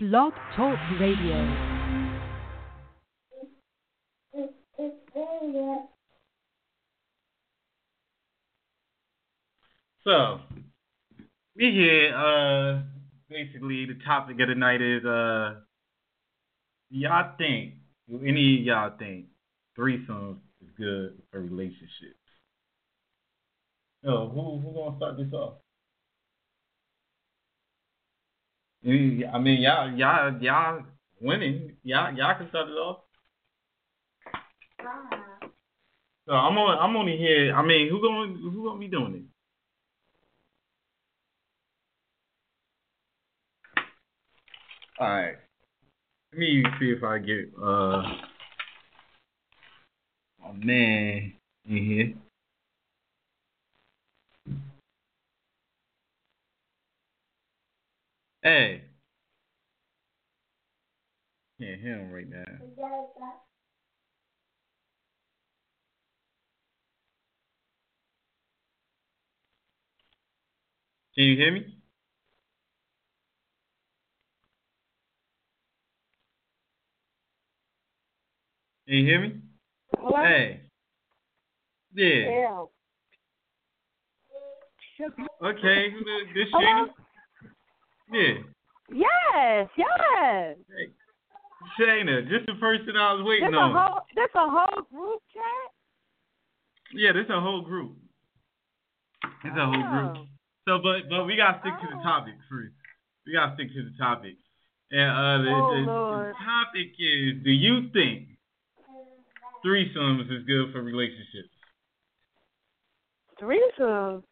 Blog Talk Radio. So, we here, uh, basically the topic of the night is, uh, y'all think, any of y'all think threesomes is good for relationships? Oh, who, who gonna start this off? I mean, y'all, y'all, y'all winning. Y'all, y'all can start it off. So I'm on. I'm only here. I mean, who going? Who gonna be doing it? All right. Let me see if I get uh my man in here. Hey. Can't hear him right now. Can you hear me? Can you hear me? Hello? Hey. Yeah. Yeah. Okay. This? Hello? Yeah. Yes, yes. Hey. Shayna, just the person I was waiting That's a on. whole that's a whole group chat. Yeah, this a whole group. It's a whole group. Oh. So, but but we gotta stick to the Oh. topic first. We gotta stick to the topic. And uh, the, Oh, the, the topic is: Do you think threesomes is good for relationships? Threesomes.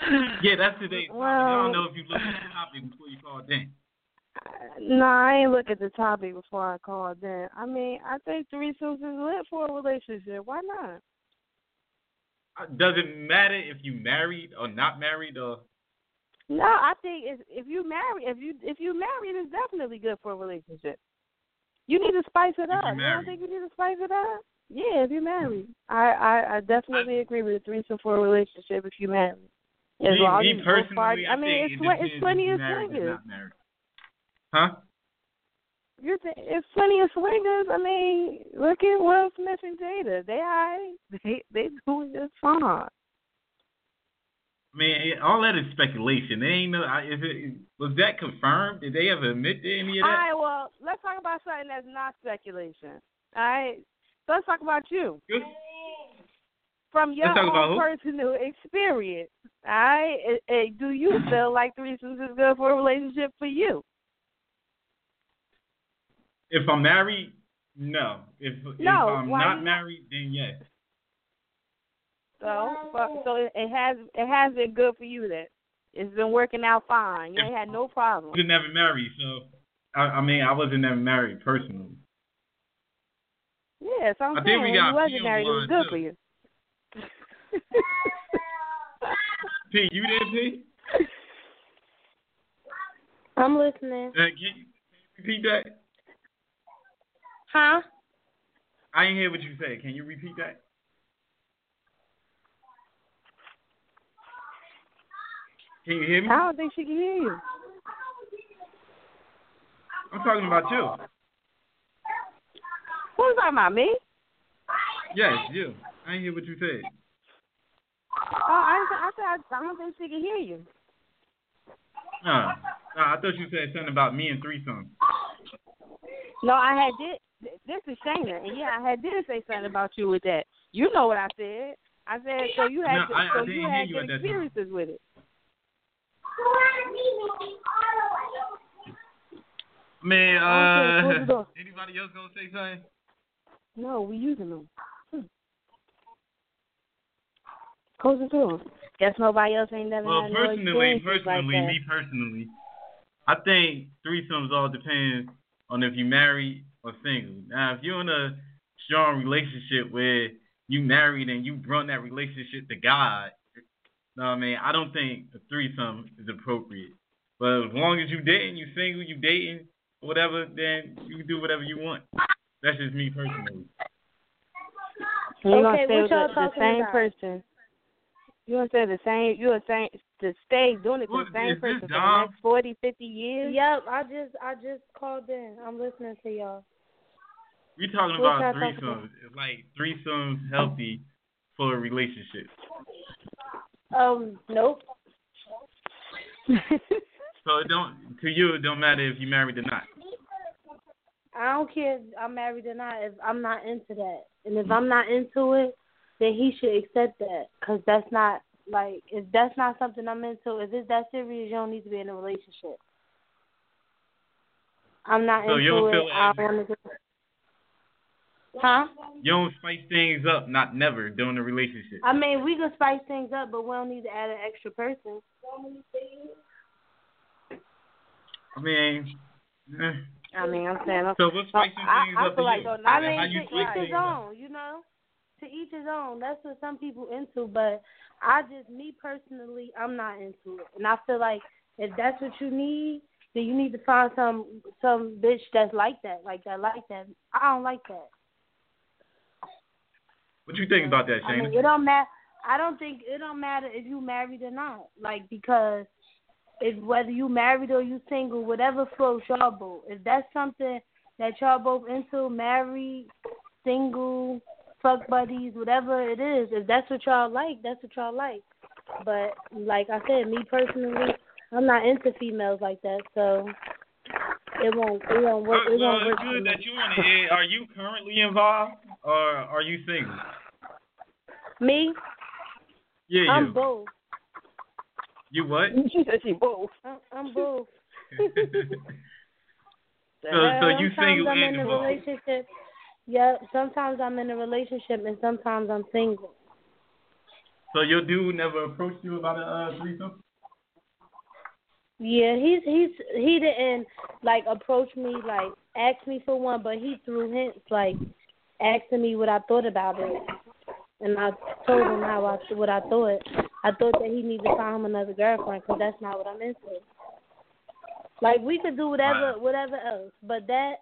Yeah, that's today's topic. I don't know if you looked at the topic before you called in. No, I ain't look at the topic before I called in. I mean, I think threesomes is lit for a relationship. Why not? Uh, Does it matter if you married or not married or? No, I think if if you marry, if you if you married, it's definitely good for a relationship. You need to spice it you up. You married. don't think you need to spice it up? Yeah, if you're married, I I, I definitely agree with a threesome for a relationship if you married. As me, long me as personally, I, I mean, it's depends it's plenty of you married or swingers. Huh? You're th- it's plenty of swingers. I mean, look at Will Smith and Jada. They are They they doing just fine. I mean, all that is speculation. They ain't no. I- Is it was that confirmed? Did they ever admit to any of All that? right, well, let's talk about something that's not speculation. All right, so let's talk about you Good. From your own personal experience. All right, eh, do you feel like threesomes is good for a relationship for you? If I'm married, no. If if I'm not married, then yes. So, so it, has it has been good for you then. It's been working out fine. You ain't had no I problem. was never married, so I, I mean, I wasn't never married personally. Yeah, so I'm I think saying we when got you wasn't married, it was good too. for you. P, you there, P? I'm listening. Uh, can, you, repeat that? Huh? I didn't hear what you said. Can you repeat that? Can you hear me? I don't think she can hear you. I'm talking about you. Who's talking about me? Yes, you. I didn't hear what you said. I, I I don't think she can hear you. No, no, I thought you said something about me and threesome. No, I had did. This is Shayna, and yeah, I had did say something about you with that. You know what I said? I said so you had No, to, I- I so didn't you had you good experiences with it. Man, Okay, uh, door. anybody else gonna say something? No, we using them. Hmm. Close the door. Guess nobody else ain't never Well, had no personally, like personally, that. me personally, I think threesomes all depends on if you married or single. Now, if you're in a strong relationship where you married and you brought that relationship to God, know what I mean? I don't think a threesome is appropriate. But as long as you dating, you single, you dating, whatever, then you can do whatever you want. That's just me personally. You gonna Okay, stay what with y'all the, the talking same about? person. You want to say the same? You were saying to stay doing it to the same person for the Dom? next forty, fifty years? Yep, I just I just called in. I'm listening to y'all. We talking What about y'all talking about? Like threesomes healthy for a relationship. Um, nope. So it don't to you it don't matter if you married or not. I don't care if I'm married or not. If I'm not into that, and if I'm not into it, then he should accept that. Cause that's not like if that's not something I'm into. If it's that serious, you don't need to be in a relationship. I'm not So into you don't it. feel I want to. Huh? You don't spice things up, not never during the relationship. I mean, we can spice things up, but we don't need to add an extra person. I mean, eh. I mean, I'm saying. I'm, so what's spicing I- things I up feel like you? though, I mean, how to you each spice his things up? own, you know. To each his own. That's what some people into, but I just, me personally, I'm not into it, and I feel like if that's what you need, then you need to find some some bitch that's like that, like that, like that. I don't like that. What you think about that, I mean, it don't matter. I don't think it don't matter if you married or not. Like because if whether you married or you single, whatever floats y'all both. If that's something that y'all both into, married, single, fuck buddies, whatever it is, if that's what y'all like, that's what y'all like. But like I said, me personally, I'm not into females like that, so it won't it won't work. It well, won't work it's good that you want to. air. Are you currently involved or are you single? Me, Yeah, I'm you. both. You what? she said she both. I'm, I'm both. So, so you sometimes single I'm and in a relationship. Yeah, sometimes I'm in a relationship and sometimes I'm single. So your dude never approached you about a uh, threesome? Yeah, he's he's he didn't like approach me like ask me for one, but he threw hints like asking me what I thought about it, and I told him how I what I thought. I thought that he needed to find him another girlfriend because that's not what I'm into. Like we could do whatever whatever else, but that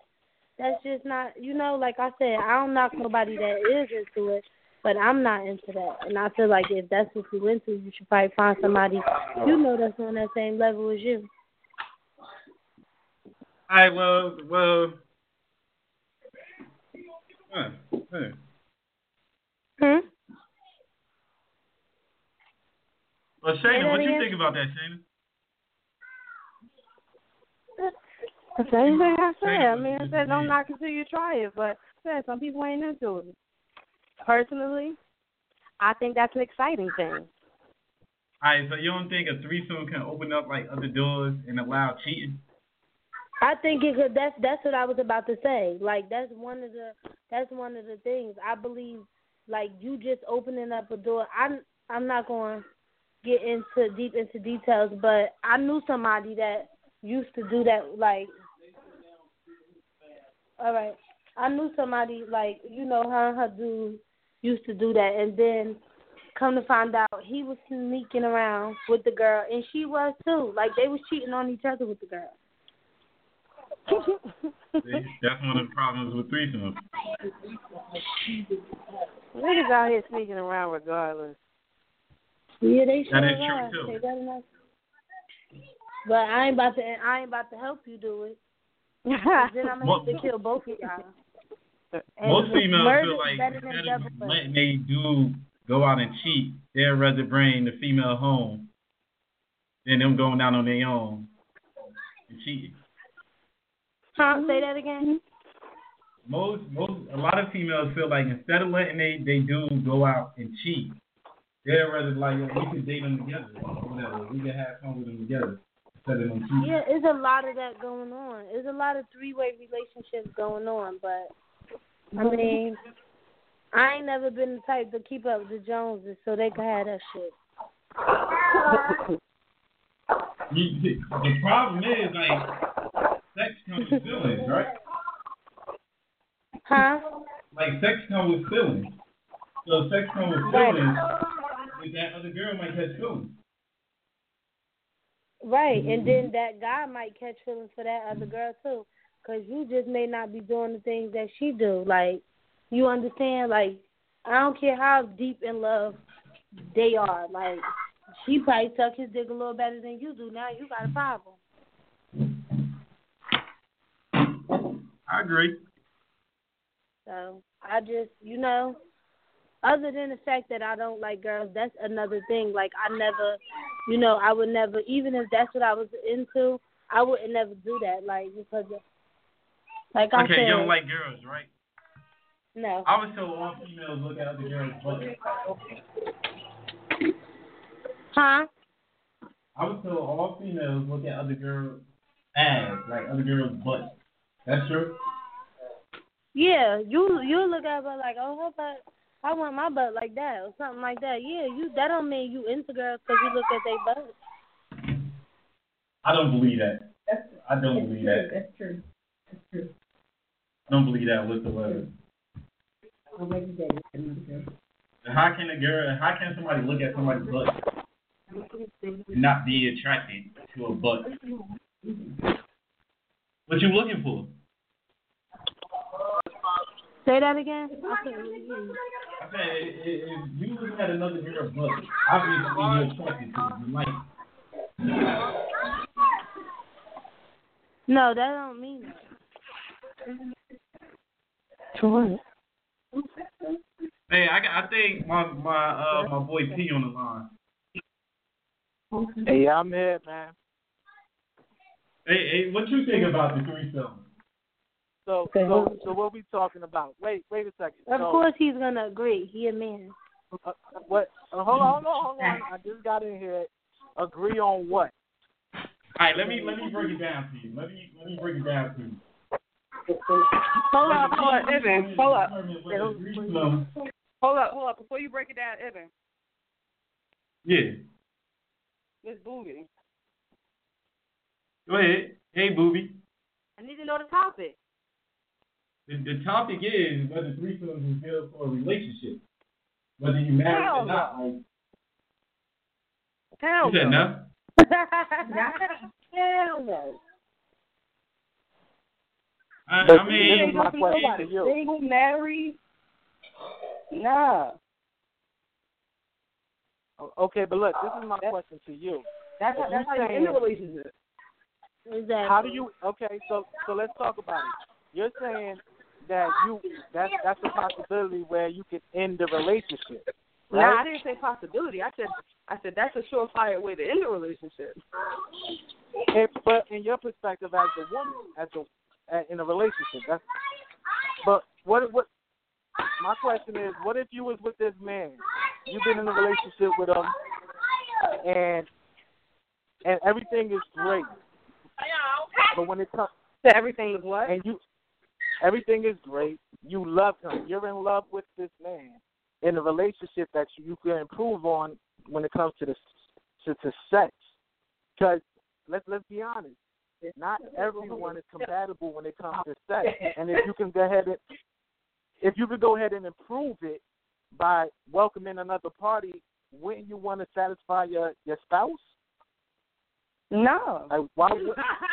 that's just not you know. Like I said, I don't knock nobody that is into it, but I'm not into that. And I feel like if that's what you into, you should probably find somebody you know that's on that same level as you. All right, well, well. Huh, huh. Hmm. Well, that what you think about that, Shayna? The same thing I said. I mean, I said don't knock it till you try it, but I said some people ain't into it. Personally, I think that's an exciting thing. All right, so you don't think a threesome can open up like other doors and allow cheating? I think it could. That's that's what I was about to say. Like that's one of the that's one of the things I believe. Like you just opening up a door. I'm I'm not going to get into deep into details, but I knew somebody that used to do that. Like, all right, I knew somebody like you know her and her dude used to do that, and then come to find out he was sneaking around with the girl, and she was too. Like they was cheating on each other with the girl. That's one of the problems with threesomes. Niggas out here sneaking around regardless. Yeah, they sure That is true, are. too. They better not. But I ain't about to. I ain't about to help you do it. Then I'm gonna have to kill both of y'all. And Most females feel like instead of letting they dude go out and cheat, they'd rather bring the female home than them going out on their own and cheating. Huh? Say that again. Most, most, a lot of females feel like instead of letting they they dude go out and cheat, they'd rather like we could date them together or whatever. We could have fun with them together instead of them cheating. Yeah, it's a lot of that going on. There's a lot of three way relationships going on, but I mean, I ain't never been the type to keep up with the Joneses so they can have that shit. You, the, the problem is like sex comes with feelings, right? Huh? Like sex comes with feelings. So sex comes with feelings, then that other girl might catch feelings. Right, and then mm-hmm. that guy might catch feelings for that other girl too, cause you just may not be doing the things that she do. Like, you understand? Like, I don't care how deep in love they are. Like she probably suck his dick a little better than you do. Now you got a problem. I agree. So I just, you know, other than the fact that I don't like girls, that's another thing. Like I never, you know, I would never, even if that's what I was into, I would never do that. Like because, of, like I okay, said, you don't like girls, right? no. I was told all females look at other girls' butts. Huh? I was told all females look at other girls' ass, like other girls' butts. That's true. Yeah, you you look at her like, oh, her butt. I want my butt like that or something like that. Yeah, you that don't mean you into girls because you look at their butt. I don't believe that. That's, I don't believe that. That's true. That's true. I don't believe that whatsoever. I'll make you that. another girl. How can a girl? How can somebody look at somebody's butt and not be attracted to a butt? Mm-hmm. What you looking for? Say that again. I couldn't really hear you. I said, i- i- if you looking at another girl's butt, obviously you're attracted to it. You like. No, that don't mean that. True. Hey, I, I think my my uh my boy P on the line. Hey, I'm here, man. Hey, hey, what you think about the threesome? So, Okay, so, so what we talking about? Wait, wait a second. Of so, course he's gonna agree. He a man. uh, what? Uh, hold on, hold on, hold on. I just got in here. Agree on what? All right, let me let me break it down to you. Let me let me break it down to you. Hold up, hold up, Evan. Hold up. Determine whether threesome- Hold up, hold up. Before you break it down, Evan, Yeah. Miss Boogie. Go ahead. Hey, booby. I need to know the topic. The, the topic is whether threesomes is good for a relationship. Whether you married Hell or not. Like, Hell you said no. no? Hell no. I, But I this mean, is my question to you. single, married. Nah. Okay, but look, this is my question to you. That's If how, that's you how you're in a relationship. Exactly. How do you? Okay, so so let's talk about it. You're saying that you that's that's a possibility where you could end the relationship, No, I didn't say possibility. I said I said that's a surefire way to end a relationship. But in your perspective as a woman, as a uh, in a relationship, that's. But what what? My question is, what if you was with this man? You've been in a relationship with him, and and everything is great. But when it comes So everything is what? and you, everything is great. You love him. You're in love with this man in a relationship that you, you can improve on when it comes to the to, to sex. Because let's let's be honest, not everyone is compatible when it comes to sex. And if you can go ahead and if you could go ahead and improve it by welcoming another party, wouldn't you want to satisfy your your spouse? No. Like why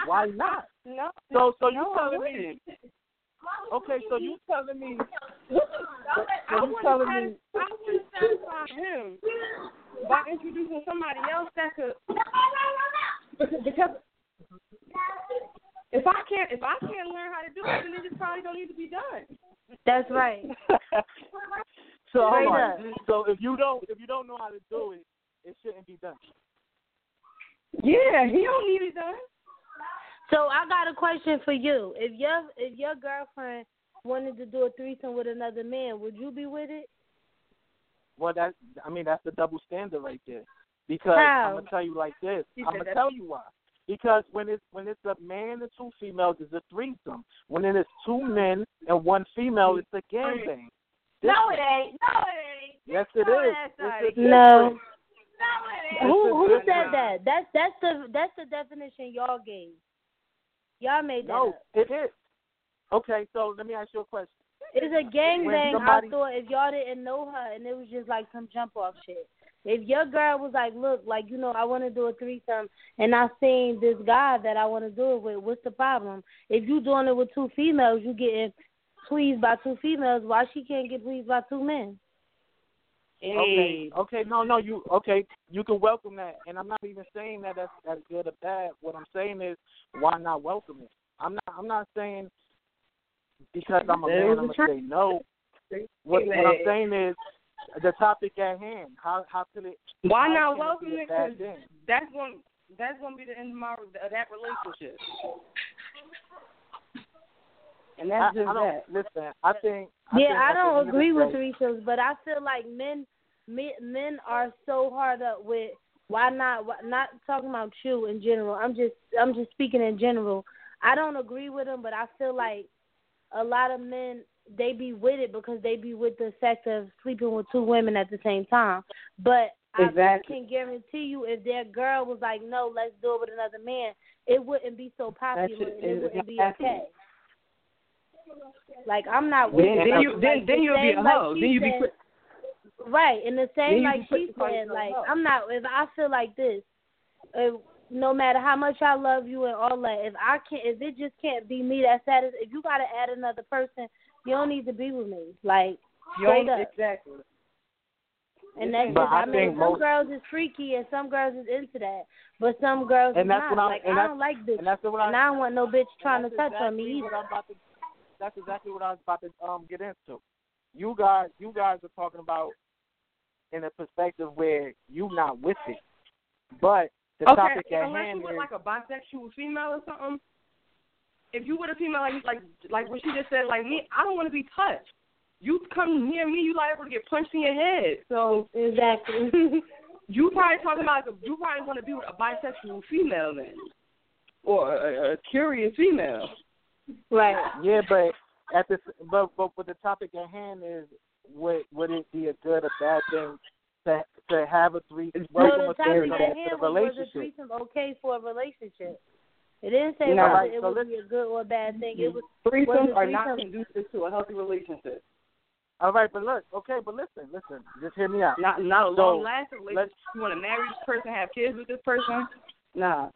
why not? No. So so you No, telling me. Okay, so you telling me so you telling me I wouldn't satisfy him by introducing somebody else that could because, because if I can't if I can't learn how to do it, then it just probably don't need to be done. That's right. so hold on. So if you don't if you don't know how to do it, it shouldn't be done. Yeah, he don't need it done. So I got a question for you. If your if your girlfriend wanted to do a threesome with another man, would you be with it? Well that I mean that's the double standard right there. Because How? I'm gonna tell you like this. He I'm gonna tell you why. Because when it's when it's a man and two females, it's a threesome. When it is two men and one female, it's a gangbang. No, it ain't. No, it ain't. Yes, it Throw is. that It's No. No, it ain't. Who who said that? That's that's the that's the definition y'all gave. Y'all made that No, up. it is. Okay, so let me ask you a question. It's a gangbang. somebody- I thought if y'all didn't know her and it was just like some jump off shit. If your girl was like, look, like you know, I want to do a threesome, and I seen this guy that I want to do it with. What's the problem? If you doing it with two females, you getting pleased by two females. Why she can't get pleased by two men? Hey. Okay, okay, no, no, you okay? You can welcome that, and I'm not even saying that that's that's good or bad. What I'm saying is, why not welcome it? I'm not, I'm not saying because I'm a man, I'm gonna say no. What, what I'm saying is, the topic at hand. How how could it? Why not it welcome it? 'Cause that's going that's going to be the end of my of that relationship. And I, that's just I that. listen. I think. I yeah, think I don't agree with day- but I feel like men, men, men are so hard up with why not? Why, not talking about you in general. I'm just, I'm just speaking in general. I don't agree with them, but I feel like a lot of men they be with it because they be with the fact of sleeping with two women at the same time. But Exactly. I can guarantee you, if their girl was like, "No, let's do it with another man," it wouldn't be so popular shit and it is wouldn't be okay. Like I'm not with Then, then you Like, then the then you'll be a hoe. she Then you be said-. Right, and the same like she said, like. I'm not. If I feel like this, if, no matter how much I love you and all that, if I can't, if it just can't be me, that's satis If you gotta add another person, you don't need to be with me. Like straight up. exactly. And that's But just, I I, mean, some most- girls is freaky and some girls is into that, but some girls And that's not. what I'm- like I don't like this, And that's what I. and I don't want no bitch trying to touch that's on me either. what I'm about to, that's exactly what I was about to um get into. You guys, you guys are talking about in a perspective where you not with it, but the okay, topic at unless hand you were is like a bisexual female or something. If you were a female like like like what she just said, like me, I don't want to be touched. You come near me, you liable to get punched in your head. So exactly. you probably talking about you probably want to be with a bisexual female then, or a, a curious female. Right. yeah, but at the but but but the topic at hand is would would it be a good or bad thing to to have a three So welcome the topic at into hand the was was a relationship? threesome okay for a relationship? It didn't say No. whether Right, it so would be a good or a bad thing. It was Threesomes Was are not conducive to a healthy relationship. All right, but look, okay, but listen, listen, just hear me out. Not not a So, long lasting relationship. You want to marry this person, have kids with this person? Nah.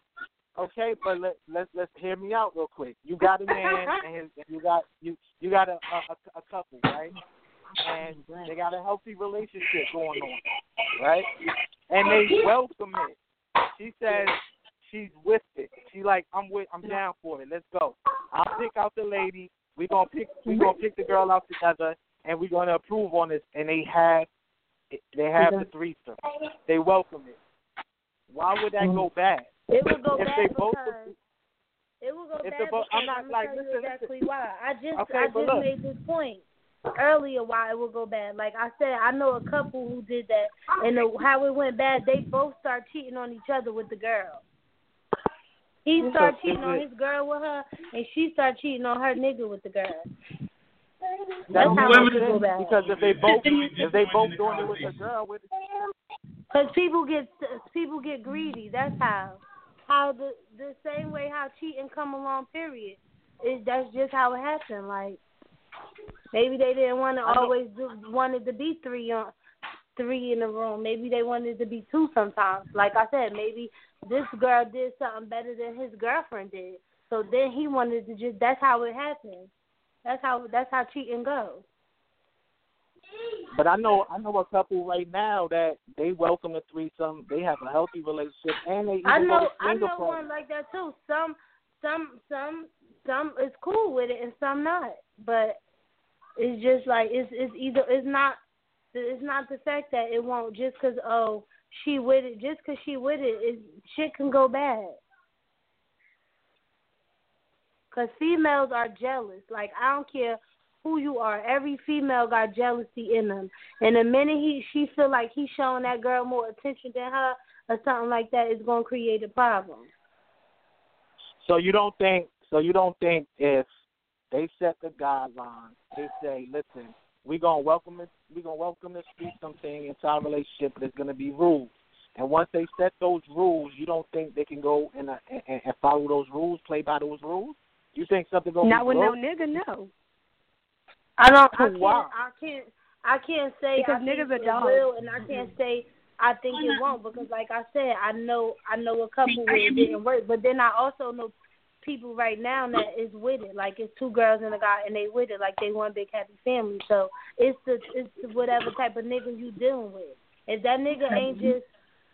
Okay, but let let's let's hear me out real quick. You got a man and his, you got you you got a, a a couple, right? And they got a healthy relationship going on, right? And they welcome it. She says she's with it. She like I'm with I'm down for it. Let's go. I'll pick out the lady. We gonna pick we gonna pick the girl out together, and we're gonna approve on this. And they have they have the threesome. They welcome it. Why would that go bad? It would go If bad they because both it would go if bad bo- I'm not I'm like, listen, exactly why. I just Okay, I just look. made this point earlier why it would go bad. Like I said, I know a couple who did that, and the, how it went bad. They both start cheating on each other with the girl. He start cheating on his girl with her, and she start cheating on her nigga with the girl. That's how women- it go bad. because if they both if they both doing it with the girl with Cause people get people get greedy. That's how. How the the same way how cheating come along. Period. Is that's just how it happened. Like maybe they didn't want to always do wanted to be three on three in the room. Maybe they wanted to be two sometimes. Like I said, maybe this girl did something better than his girlfriend did. So then he wanted to just. That's how it happened. That's how that's how cheating goes. But I know I know a couple right now that they welcome the threesome. They have a healthy relationship and they even I know I know party. one like that too. Some some some some is cool with it and some not. But it's just like it's it's either it's not it's not the fact that it won't just because oh she with it just because she with it it shit can go bad. Cause females are jealous. Like I don't care who you are. Every female got jealousy in them. And the minute he she feel like he's showing that girl more attention than her or something like that, it's gonna create a problem. So you don't think so you don't think if they set the guidelines, they say, listen, we're gonna welcome it we're gonna welcome this threesome thing into our relationship, but there's gonna be rules. And once they set those rules, you don't think they can go and, uh, and, and follow those rules, play by those rules? You think something gonna Not be with no broke? nigga, no. I don't. I can't. Wow. I can't. I can't say Because I niggas think are it dogs. will, and I can't say I think it won't because, like I said, I know I know a couple where it didn't work, but then I also know people right now that is with it. Like it's two girls and a guy, and they with it. Like they one big happy family. So it's the it's the whatever type of nigga you dealing with. If that nigga ain't just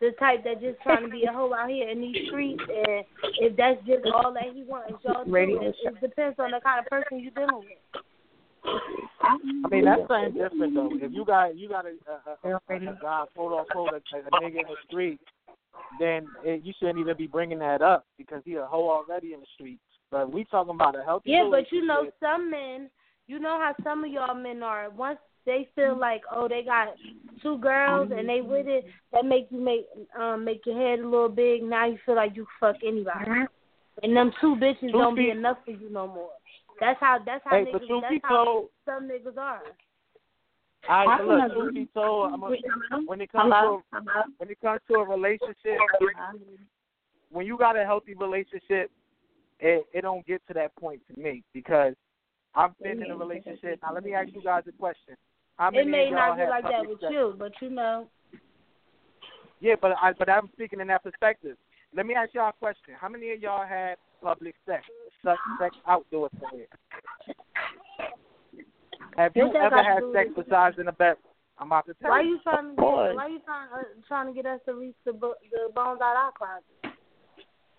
the type that just trying to be a hoe out here in these streets, and if that's just all that he wants, y'all do, it, it depends on the kind of person you dealing with. I mean that's something different though. If you got you got a, a, a, a guy quote unquote a, a nigga in the street, then it, you shouldn't even be bringing that up because he a hoe already in the streets. But we talking about a healthy. Yeah, but you know some men, you know how some of y'all men are. Once they feel like oh they got two girls and they with it, that make you make um make your head a little big. Now you feel like you fuck anybody, and them two bitches don't be enough for you no more. That's how. That's how Hey, niggas. but truth That's be how told- some niggas are. All right, so I look, can truth be told, I'm a, when it comes Hello? to a, when it comes to a relationship, when you got a healthy relationship, it it don't get to that point to me because I've been in a relationship. Now let me ask you guys a question. How many It may of y'all not be like that with sex? you, but you know. Yeah, but I but I'm speaking in that perspective. Let me ask y'all a question. How many of y'all had public sex, sex, sex outdoor somewhere? Have you What ever had sex besides in the bed? I'm about to tell Why you. you trying to get? Why you trying uh, trying to get us to reach the bo- the bones out our closet?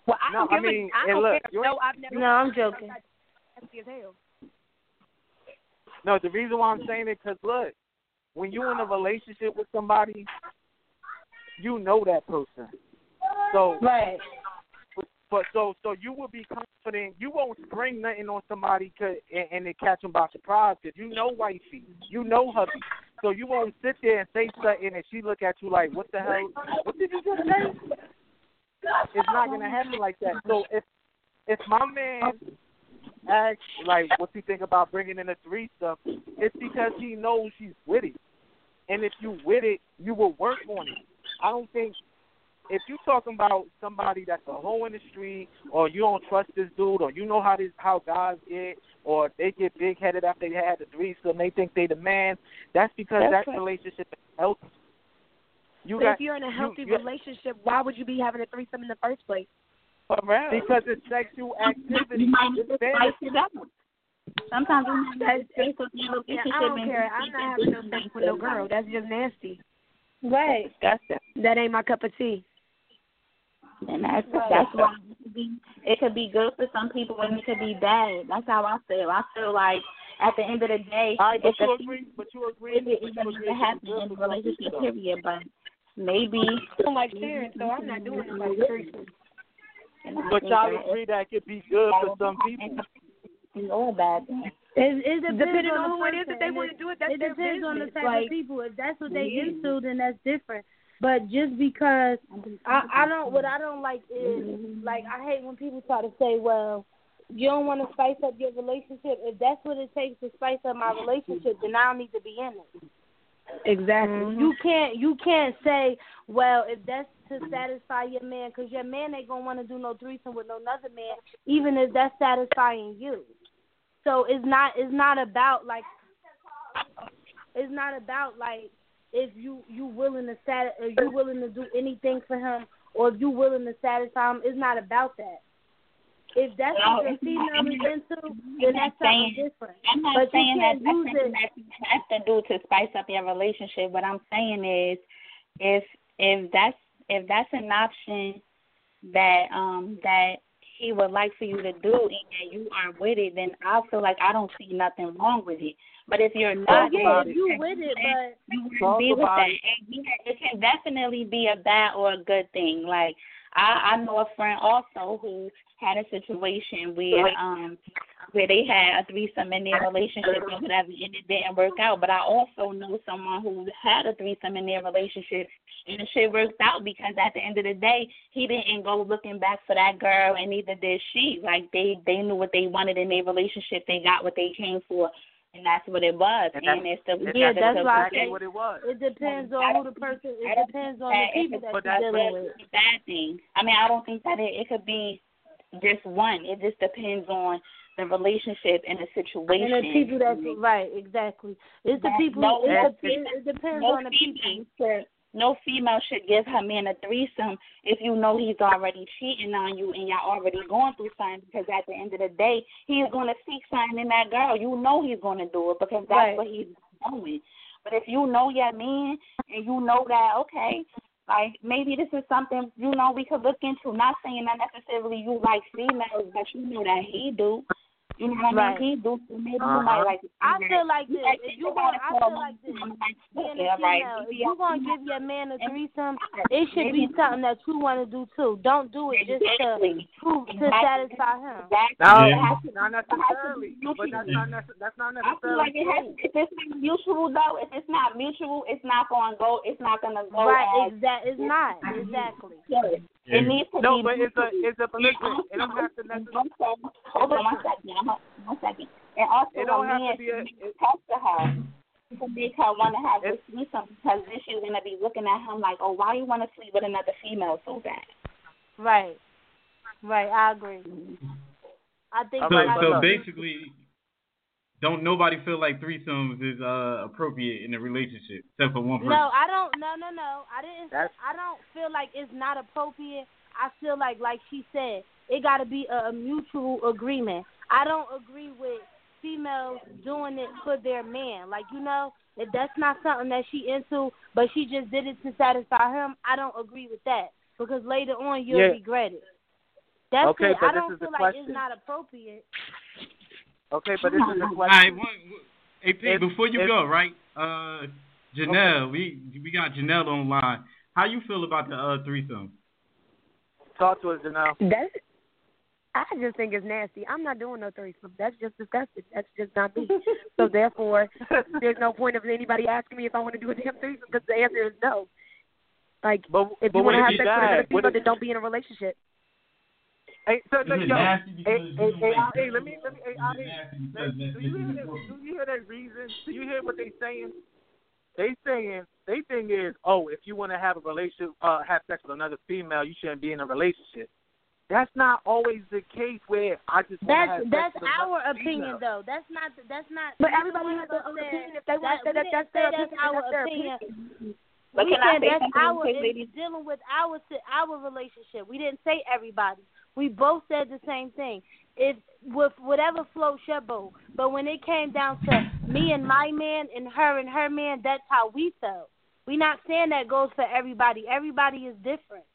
Well, I No, don't I give a- mean, I and don't look, care. you No, I've never. No, I'm joking. Nasty as hell. No, the reason why I'm saying it because look, when you're in a relationship with somebody, you know that person. So Right. But so so you will be confident. You won't spring nothing on somebody 'cause- and, and catch them by surprise because you know wifey, you know hubby. So you won't sit there and say something and she look at you like, what the hell? What did you just say? It's not gonna happen like that. So if if my man asks like, what's he think about bringing in a threesome? It's because he knows she's with it, and if you with it, you will work on it. I don't think if you're talking about somebody that's a hoe in the street, or you don't trust this dude, or you know how this how guys get, or they get big headed after they had the threesome, they think they the man. That's because That's that right. relationship is healthy. You But got if you're in a healthy you- relationship, why would you be having a threesome in the first place? because it's sexual activity. You might need to spice it up. Sometimes we might That's- need to spice up Yeah. I don't and care. just I'm not having no sex with no girl. That's just nasty. Right. Disgusting. That ain't my cup of tea. And that's that's why it could be it could be good for some people and it could be bad. That's how I feel. I feel like at the end of the day, All right, but if the you agree, but you agree, it, but it you doesn't agree happen in the relationship people, period, but maybe I don't like sharing, so I'm not doing it like threesome. and But y'all that agree that it could be good for some people. it's or bad thing. It, it depends Depending on, on the who it is, person, if they want to do it, that's it their depends on the type Like, of people. If that's what they into, then that's different. But just because I, I don't, what I don't like is like I hate when people try to say, well, you don't want to spice up your relationship. If that's what it takes to spice up my relationship, then I don't need to be in it. exactly. Mm-hmm. You can't, you can't say, well, if that's to satisfy your man, because your man ain't gonna want to do no threesome with no other man, even if that's satisfying you. So it's not, it's not about like, it's not about like if you you willing to sat, or you willing to do anything for him, or if you willing to satisfy him. It's not about that. If that's No, what not. female is into, then that's something saying- different. I'm not But saying that that's something that you have to do to spice up your relationship. What I'm saying is, if if that's if that's an option that um that he would like for you to do and that you are with it, then I feel like I don't see nothing wrong with it. But if you're not, Oh not, yeah, about if it. you with it, but you wouldn't be with that. it. And yeah, it can definitely be a bad or a good thing. Like I, I know a friend also who had a situation where um where they had a threesome in their relationship or whatever and it didn't work out. But I also know someone who had a threesome in their relationship and the shit worked out because at the end of the day he didn't go looking back for that girl and neither did she. Like they they knew what they wanted in their relationship, they got what they came for and that's what it was. And And, it's the And Yeah, that's that's why I say- what it was. it depends on who the person. It depends on the people that But you're that's dealing But with. it's bad thing. I mean, I don't think that it, it could be just one. It just depends on the relationship and the situation. And the people that's right, exactly. It's the people. no, it, no it depends most on the people. people could no female should give her man a threesome if you know he's already cheating on you and y'all already going through something because at the end of the day he's gonna seek something in that girl. You know he's gonna do it because that's Right. what he's doing. But if you know your man and you know that okay, like maybe this is something you know we could look into. Not saying that necessarily you like females, but you know that he do. You know what I mean? He do. Maybe Uh-huh. you might like. to see I feel like You this. might If you about want, I feel like this. time, like, a yeah, right. if you gonna give your man a and- threesome, it should be something that you want to do too. Don't do it just to prove to satisfy him. No, It has to- not it has to be necessarily. But that's not nece- that's not I feel necessarily like it has, true. if it's not mutual though, if it's not mutual, it's not going to go. It's not going to go Right? as Exact. It's not exactly. good. It needs to No, be. No, but it's a it's a And listen. It don't have to necessarily. Hold on one second. I'm one second. And also, It don't a have to man be a- should talk to her to make her want to have It- this threesome because then she's going to be looking at him like, oh, why you want to sleep with another female so bad? Right. Right. I agree. I think. So, I so basically, don't nobody feel like threesomes is uh appropriate in a relationship except for one person. No, I don't. No, no, no. I didn't. That's- I don't feel like it's not appropriate. I feel like, like she said, it got to be a, a mutual agreement. I don't agree with females doing it for their man. Like you know, if that's not something that she into, but she just did it to satisfy him, I don't agree with that because later on you'll Yeah. regret it. That's Okay, it. but I don't is feel like question. it's not appropriate. Okay, but this is the All question. right, one, AP, If- before you if- go, right? Uh, Janelle, we we got Janelle online. How you feel about the uh threesome? Talk to us, Janelle. That's I just think it's nasty. I'm not doing no threesome. That's just disgusting. That's just not me. so therefore, there's no point of anybody asking me if I want to do a damn threesome because the answer is no. Like But if but you want to have you sex with another died? people, then don't be in a relationship. hey, so, Is no, yo, hey, hey, hey, hey, let me let me hey, hey, Hey, do you hear that? Do you hear that reason? Do you hear what they saying? They saying they thing is, oh, if you want to have a relationship, uh, have sex with another female, you shouldn't be in a relationship. That's not always the case. Where I just That's that's our opinion female. though. That's not that's not. But everybody has their own opinion. If they want to say that, that's their say that's opinion. our That's their opinion. opinion. But we can I said say that's something our quick, it's dealing with our our relationship. We didn't say everybody. We both said the same thing. If with whatever floats your boat, but when it came down to me and my man and her and her man, that's how we felt. We're not saying that goes for everybody. Everybody is different.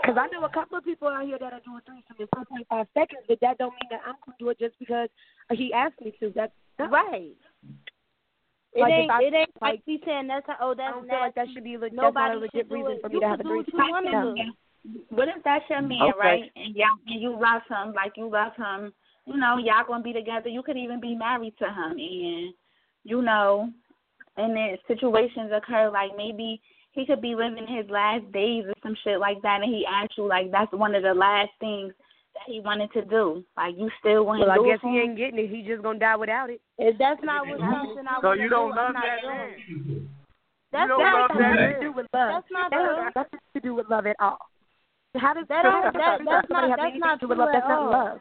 Because I know a couple of people out here that are doing threesome in 4.5 seconds, but that don't mean that I'm going to do it just because he asked me to. That's Right. It Like, ain't. I- it ain't like, like- we saying that's how, oh I that's don't feel like that should be le- that's Nobody not a legit should do reason it. for me You to have a do what threesome. you want to What if that's your man, Okay. right? And y'all and you love him like you love him. You know, y'all gonna be together. You could even be married to him, and you know, and then situations occur like maybe he could be living his last days or some shit like that, and he asked you like that's one of the last things that he wanted to do. Like you still want Well, to I do guess it for he ain't getting it. He just going to die without it. If that's not what something I So wanna you do, don't I'm love that man. That's don't not That that nothing to do with love. That's not that true. has nothing to do with love at all. How does That how that- that's not- have that's anything not to do with love? That's not love.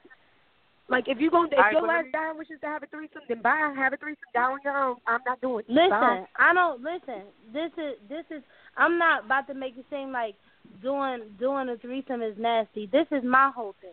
Like if you going to. if All right, your but last me- dying wishes to have a threesome, then bye, have a threesome, die on your own. I'm not doing it. Listen, Bye. I don't listen. This is this is. I'm not about to make it seem like doing doing a threesome is nasty. This is my whole thing.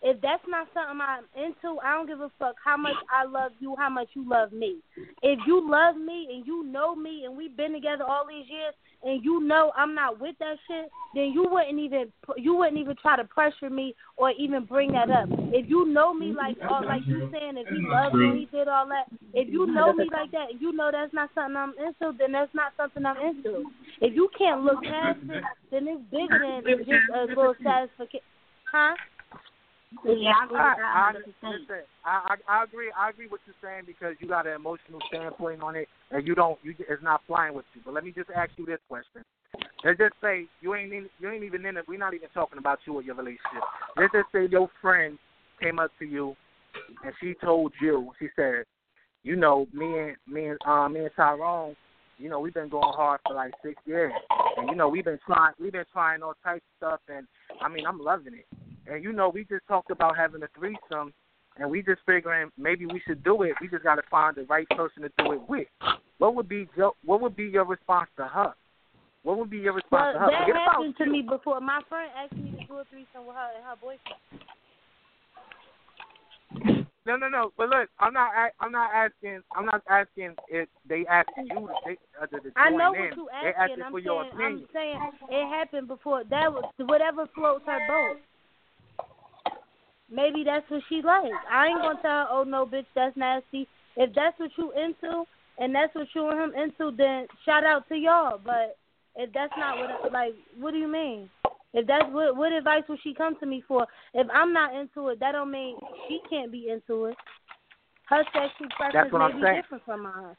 If that's not something I'm into, I don't give a fuck how much I love you, how much you love me. If you love me and you know me and we've been together all these years and you know I'm not with that shit, then you wouldn't even you wouldn't even try to pressure me or even bring that up. If you know me like all like you saying, if he loves me, he did all that. If you know me like that, and you know that's not something I'm into, then that's not something I'm into. If you can't look past it, then it's bigger than just a little satisfaction. Huh? Yeah, I agree with I, that I, 100%. listen, I, I I agree. I agree what you're saying because you got an emotional standpoint on it, and you don't. You it's not flying with you. But let me just ask you this question. Let's just say you ain't in, you ain't even in it. We're not even talking about you or your relationship. Let's just say your friend came up to you, and she told you. She said, you know, me and me and uh, me and Tyrone, you know, we've been going hard for like six years, and you know, we've been trying we've been trying all types of stuff, and I mean, I'm loving it. And you know, we just talked about having a threesome, and we just figuring maybe we should do it. We just got to find the right person to do it with. What would be your What would be your response to her? What would be your response Well, to her? that Forget happened to you. me before. My friend asked me to do a threesome with her and her boyfriend. No, no, no. But look, I'm not. I'm not asking. I'm not asking if they asked you to take uh, to, to I know what you They asking. asking I'm for saying, your I'm saying it happened before. That was whatever floats her boat. Maybe that's what she likes. I ain't gonna tell her, oh no, bitch, that's nasty. If that's what you into and that's what you and him into, then shout out to y'all. But if that's not what, like, what do you mean? If that's what, what advice would she come to me for? If I'm not into it, that don't mean she can't be into it. Her sexual preference may I'm be saying. different from mine.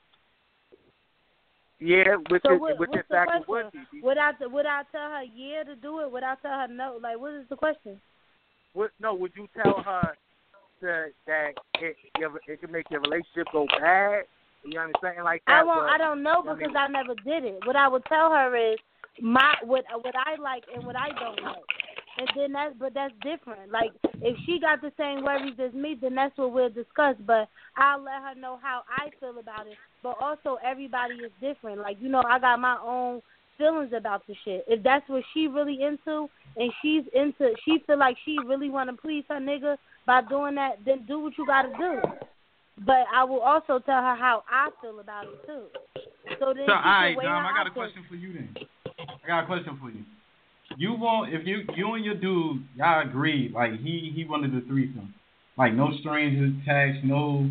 Yeah, which So is what, in the fact question? Would I would I tell her yeah to do it? Would I tell her no? Like, what is the question? Would, no, would you tell her to, that it it could make your relationship go bad? You know what I'm saying? Like that. I won't. but- I don't know you know I because mean? I never did it. What I would tell her is my what what I like and what I don't like, and then that's but that's different. Like if she got the same worries as me, then that's what we'll discuss. But I'll let her know how I feel about it. But also everybody is different. Like you know, I got my own feelings about the shit. If that's what she really into and she's into, she feel like she really want to please her nigga by doing that, then do what you got to do. But I will also tell her how I feel about it too. So then So, all right, Dom, I got a question for you then. I got a question for you. You want if you you and your dude y'all agreed like he he wanted the threesome, like no strings attached, no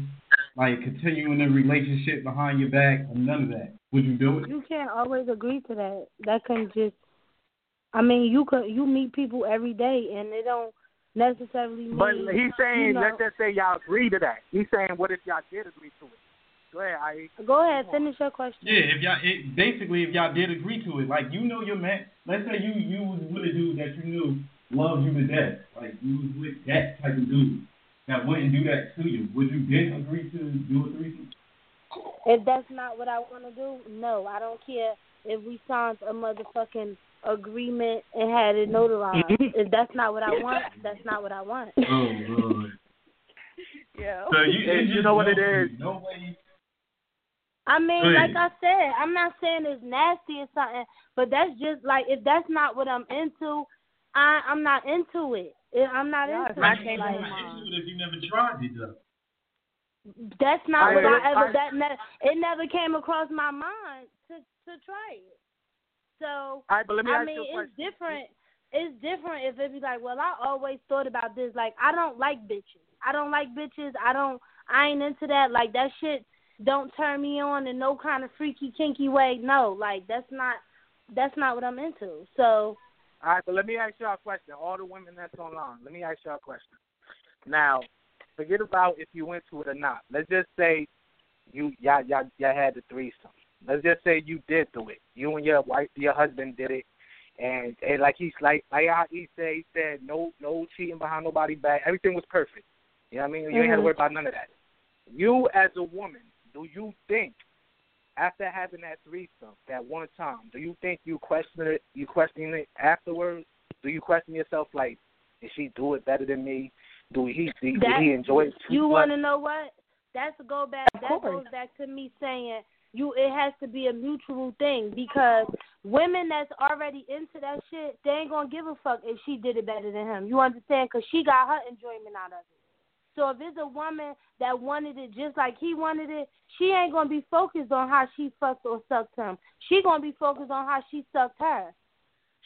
like continuing the relationship behind your back, or none of that. Would you do it? You can't always agree to that. That can just. I mean, you could you meet people every day, and they don't necessarily mean. But he's saying, you know, let's just say y'all agree to that. He's saying, what if y'all did agree to it? Go ahead, I. Go ahead, finish your question. Yeah, if y'all it, basically if y'all did agree to it, like you know your man. Let's say you you was with a dude that you knew loved you to death, like you was with that type of dude that wouldn't do that to you. Would you then agree to do a threesome? If that's not what I want to do, no, I don't care if we signed a motherfucking agreement and had it notarized. Mm-hmm. if that's not what I want, that's not what I want. Oh Lord. Yeah. So you, And you know what it is? for. No way. I mean, Go like. I said, I'm not saying it's nasty or something, but that's just like if that's not what I'm into, I I'm not into it. I- I'm not Yeah, into it's How it. you Like, gonna into it if you never tried it though? That's not I- what I I- ever. That ne- it never came across my mind to to try it. So All right, but let me I ask mean, it's different. It's different if it be like, well, I always thought about this. Like, I don't like bitches. I don't like bitches. I don't. I ain't into that. Like that shit don't turn me on in no kind of freaky kinky way. No, like that's not. That's not what I'm into. So All right, but let me ask y'all a question. All the women that's online, let me ask y'all a question. Now, forget about if you went to it or not. Let's just say you y'all y'all, y'all had the threesome. Let's just say you did do it. You and your wife, your husband did it, and, and like he's like like how he said, he said no no cheating behind nobody's back. Everything was perfect. You know what I mean? You ain't had to Mhm. worry about none of that. You as a woman, do you think after having that threesome that one time, do you think you question it? You question it afterwards? Do you question yourself like, did she do it better than me? Do he did, That- did he enjoy it too you much? want to know what? That's a go back. Of that course. goes back to me saying you. It has to be a mutual thing because women that's already into that shit, they ain't gonna give a fuck if she did it better than him. You understand? Because she got her enjoyment out of it. So if it's a woman that wanted it just like he wanted it, she ain't gonna be focused on how she fucked or sucked him. She gonna be focused on how she sucked her.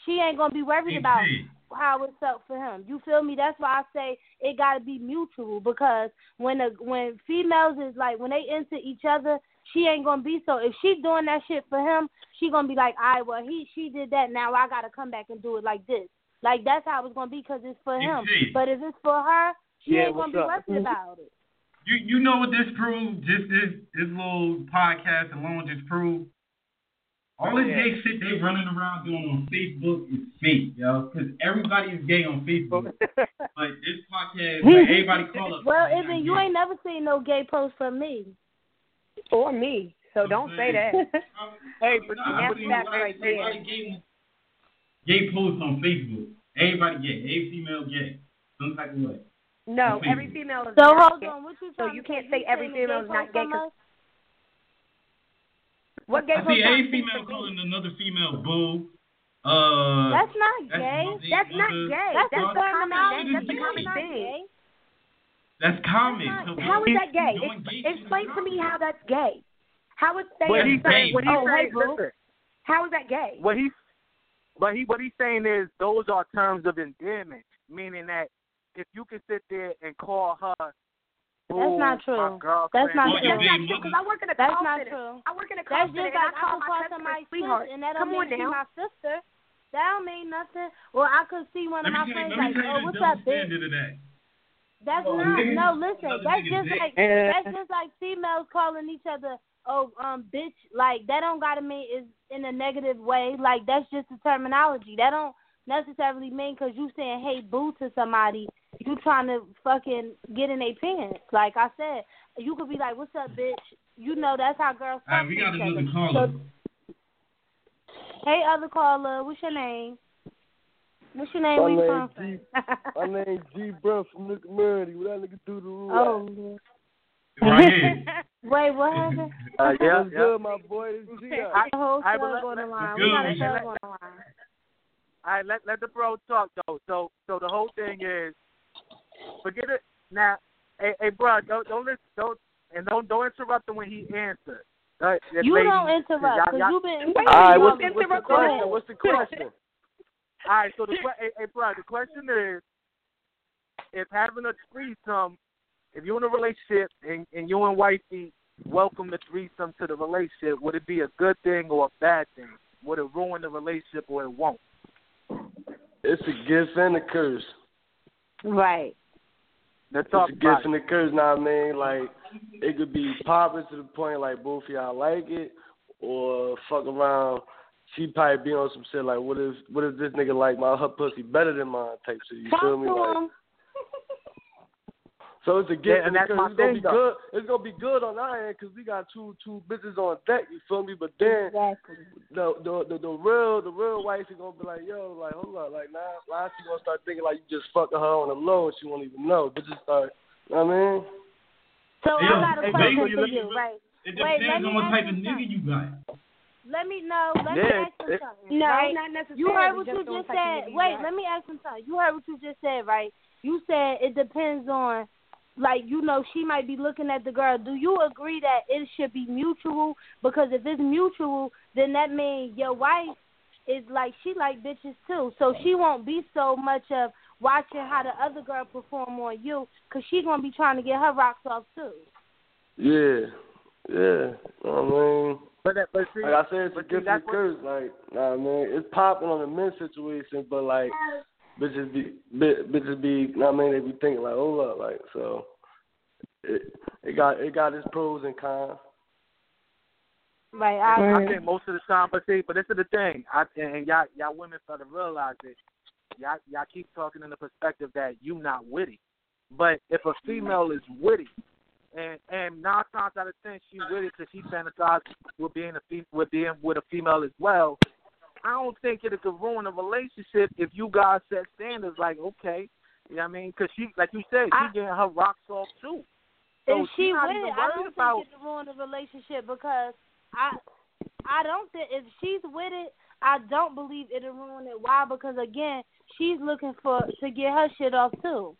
She ain't gonna be worried about Indeed. How it's up for him. You feel me? That's why I say it got to be mutual because when a, when females is like when they into each other, she ain't gonna be so. If she doing that shit for him, she gonna be like, "I well he she did that. Now I gotta come back and do it like this." Like that's how it's gonna be because it's for him. Indeed. But if it's for her, she Yeah, ain't gonna what's be up? worried mm-hmm. about it. You you know what this proved? Just this this little podcast alone just proved. All this Yeah. gay shit they running around doing on Facebook is fake, yo. Because everybody is gay on Facebook. Like this podcast, like everybody call up. well, like, even you gay. ain't never seen no gay post from me. Or me. So don't say that. Hey, but Nah, that's that like- right everybody gay, gay posts on Facebook. Everybody gay. Every female gay. Some type of way. No, every female is So not hold gay. on, what you So you can't say? say every female is not gay from 'cause- us? What gave I see a female calling another female boo. Uh, That's not gay. That's not gay. That's, That's the the common terminology. that's the common thing. that's common. That's So not- How is that gay? doing Ex- gay shit is explain to me common. how that's gay. How is But saying, he's saying, what he's oh, saying, boo. listen, How is that gay? what he's, but he, what he's saying is those are terms of endearment, meaning that if you can sit there and call her, That's not true. That's not true. That's not true because I work in a That's call not true. I work in a call That's center just like I I call could call somebody sweetheart. and that Come don't on mean she my sister. That don't mean nothing. Or I could see one of my tell friends like, oh, what's up, bitch? standard of that. That's Oh, not. nigga, No, listen. another That's just dick. like that's just like females calling each other, oh, um, bitch. Like that don't gotta mean is in a negative way. Like that's just the terminology. That don't necessarily mean because you saying hey boo to somebody, you trying to fucking get in their pants. Like I said, you could be like, what's up, bitch? You know that's how girls All right, we got each another other. caller. So, hey, other caller, what's your name? What's your name? My Where you name from? G. My name G. Brown from the community. What that nigga do to Rue? oh. Right. Wait, what happened? Uh, yeah, What's yeah. good, my boy? This G. I- The whole I- show but on the let- line. good. We got a Let- on the line. All right, let let the bro talk though. So so the whole thing is, forget it now. Hey, hey bro, don't don't listen, don't and don't don't interrupt him when he answers. This You lady- don't interrupt y'all- because y'all- you've been. Wait, All right, you what's don't the, what's the interrupt. Go ahead. question? What's the question? All right, so the hey, hey bro, the question is, if having a threesome, if you're in a relationship and and you and wifey welcome the threesome to the relationship, would it be a good thing or a bad thing? Would it ruin the relationship or it won't? It's a gift and a curse. Right. Let's It's talk a about gift it. and a curse. Now I mean, like it could be popping to the point like both of y'all like it, or fuck around. She probably be on some shit like, what if what if this nigga like my her pussy better than mine type shit. You Talk feel me? Like. So it's a gift Yeah, and and, a that's curse. my It's gonna be though. good. It's gonna be good on our end because we got two two bitches on deck. You feel me? But then Exactly. the the the, the real the real wife is gonna be like, yo, like hold up, like now now she gonna start thinking like you just fucking her on the low and she won't even know. But Bitches start, you know what I mean? So Yeah, I got a hey, question for let you, right? It Wait, let depends me on what ask type you of nigga something. you got. Let me know. Let me Yeah, ask him it- something. No, right? not necessarily. You heard what you just on just said. Wait, got. let me ask him something. You heard what you just said, right? You said it depends on, like, you know, she might be looking at the girl. Do you agree that it should be mutual? Because if it's mutual, then that means your wife is like she like bitches too, so she won't be so much of watching how the other girl perform on you, cause she gonna be trying to get her rocks off too. Yeah, yeah. You know what I mean? But that, but see, Like I said, it's a but see, gift and a that's what- curse. Like, nah, man, it's popping on the men situation, but like, bitches be, bitches be, nah, I mean, they be thinking like, hold up, like, so it, it got, it got its pros and cons. Right, I I think most of the time, but see, but this is the thing, I and y'all y'all women start to realize it. Y'all y'all keep talking in the perspective that you not witty, but if a female is witty, and and nine times out of ten she witty because she fantasizes with being a fe- with being with a female as well. I don't think it could ruin a relationship if you guys set standards like okay, you know what I mean? Because she, like you said, she getting her rocks off too. So if she not with it, I don't about- think it could ruin the relationship because I I don't think if she's with it, I don't believe it'll ruin it. Why? Because again, she's looking for to get her shit off too.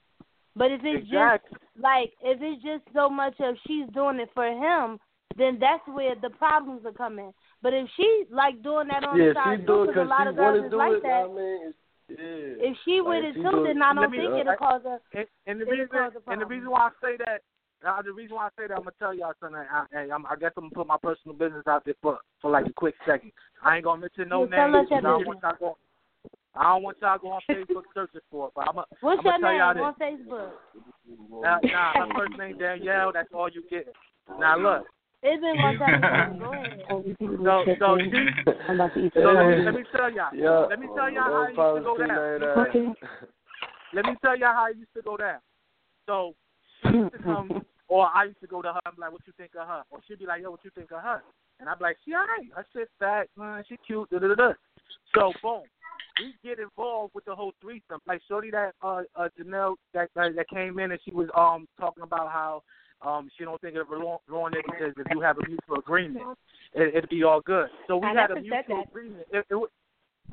But if it's Exactly. just like if it's just so much of she's doing it for him, then that's where the problems are coming. But if she like doing that on yeah, the side she do too, it because a lot of girls want is like it. that. I mean, yeah. If she with Like, it too, do it- then I don't me- think uh, it'll cause a. And, and the reason and the reason why I say that, uh, the reason why I say that, I'm gonna tell y'all something. I, I, I'm, I guess I'm gonna put my personal business out there for for like a quick second. I ain't gonna mention no Yeah, tell names. us your 'cause I don't business. want y'all going. I don't want y'all going on Facebook searching for it, but I'm. What's I'm your gonna tell name y'all on this. Facebook? Nah, nah, her first name Danielle. That's all you get. Now look. It's been one time. Go ahead. So so she. I'm about to eat So let me, let me tell y'all. Yeah. Let me tell y'all how Don't it used to go down. none of that. Let me tell y'all how it used to go down. So she used to come, or I used to go to her and be like, "What you think of her?" Or she'd be like, "Yo, what you think of her?" And I'd be like, "She alright. Her shit fat, man. She cute." Da da da. da. So boom, we get involved with the whole threesome. Like Shorty that uh, uh Janelle that, that that came in and she was um talking about how Um, she don't think of ruin- it because if you have a mutual agreement, it, it'd be all good. So we I had a mutual agreement. It, it,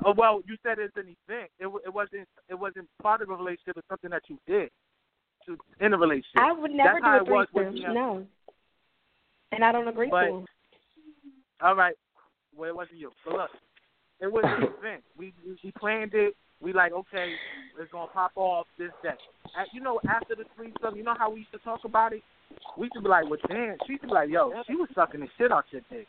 oh well, you said it's an event. It, it wasn't. It wasn't part of a relationship. It's something that you did to, in a relationship. I would never That's do a threesome. No. And I don't agree But- to. All right. Well, it wasn't you. So look, it was an event. We we planned it. We like, okay, it's gonna pop off this day. And, you know, after the threesome, you know how we used to talk about it. We to be like, well, damn. She to be like, yo, she was sucking the shit out your dick.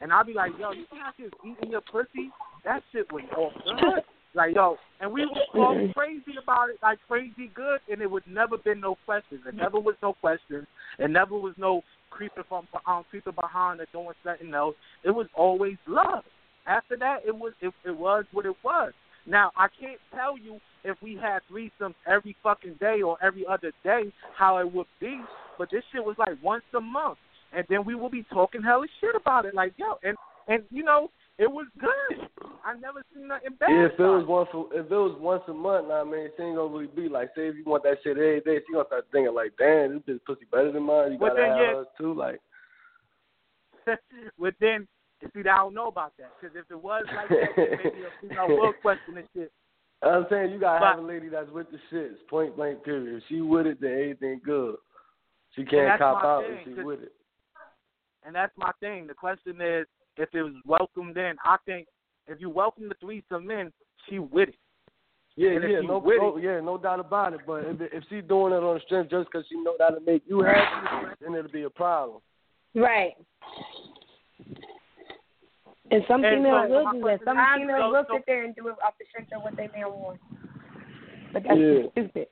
And I'd be like, yo, you how she was eating your pussy? That shit was all good. Like, yo, and we would talk crazy about it, like crazy good, and it would never been no questions. It never was no questions. It never was no creeping from um, creeping behind or doing something else. It was always love. After that, it was it, it was what it was. Now I can't tell you if we had threesomes every fucking day or every other day how it would be, but this shit was like once a month, and then we will be talking hella shit about it, like yo, and and you know it was good. I never seen nothing bad. Yeah, if it was once a, if it was once a month, nah, man, she ain't gonna really be like. Say if you want that shit every day, she gonna start thinking like, damn, this bitch pussy better than mine. You But gotta then, have yeah. hers too. Like, but then, see, I don't know about that because if it was like that, then maybe a female will question this shit. I'm saying, you gotta But- have a lady that's with the shits. Point blank, period. If she with it, then everything good. She can't cop out thing, if she 'cause- with it. And that's my thing. The question is, if it was welcomed in, I think if you welcome the threesome in, she with it. Yeah, And yeah, she no, no, it- yeah, no doubt about it. But if if she doing it on the strength just because she know how to make you happy, then it'll be a problem. Right. And some And females so will do that. Some females so- will so- sit there and do it off the strength of what they man want. But that's Yeah. stupid.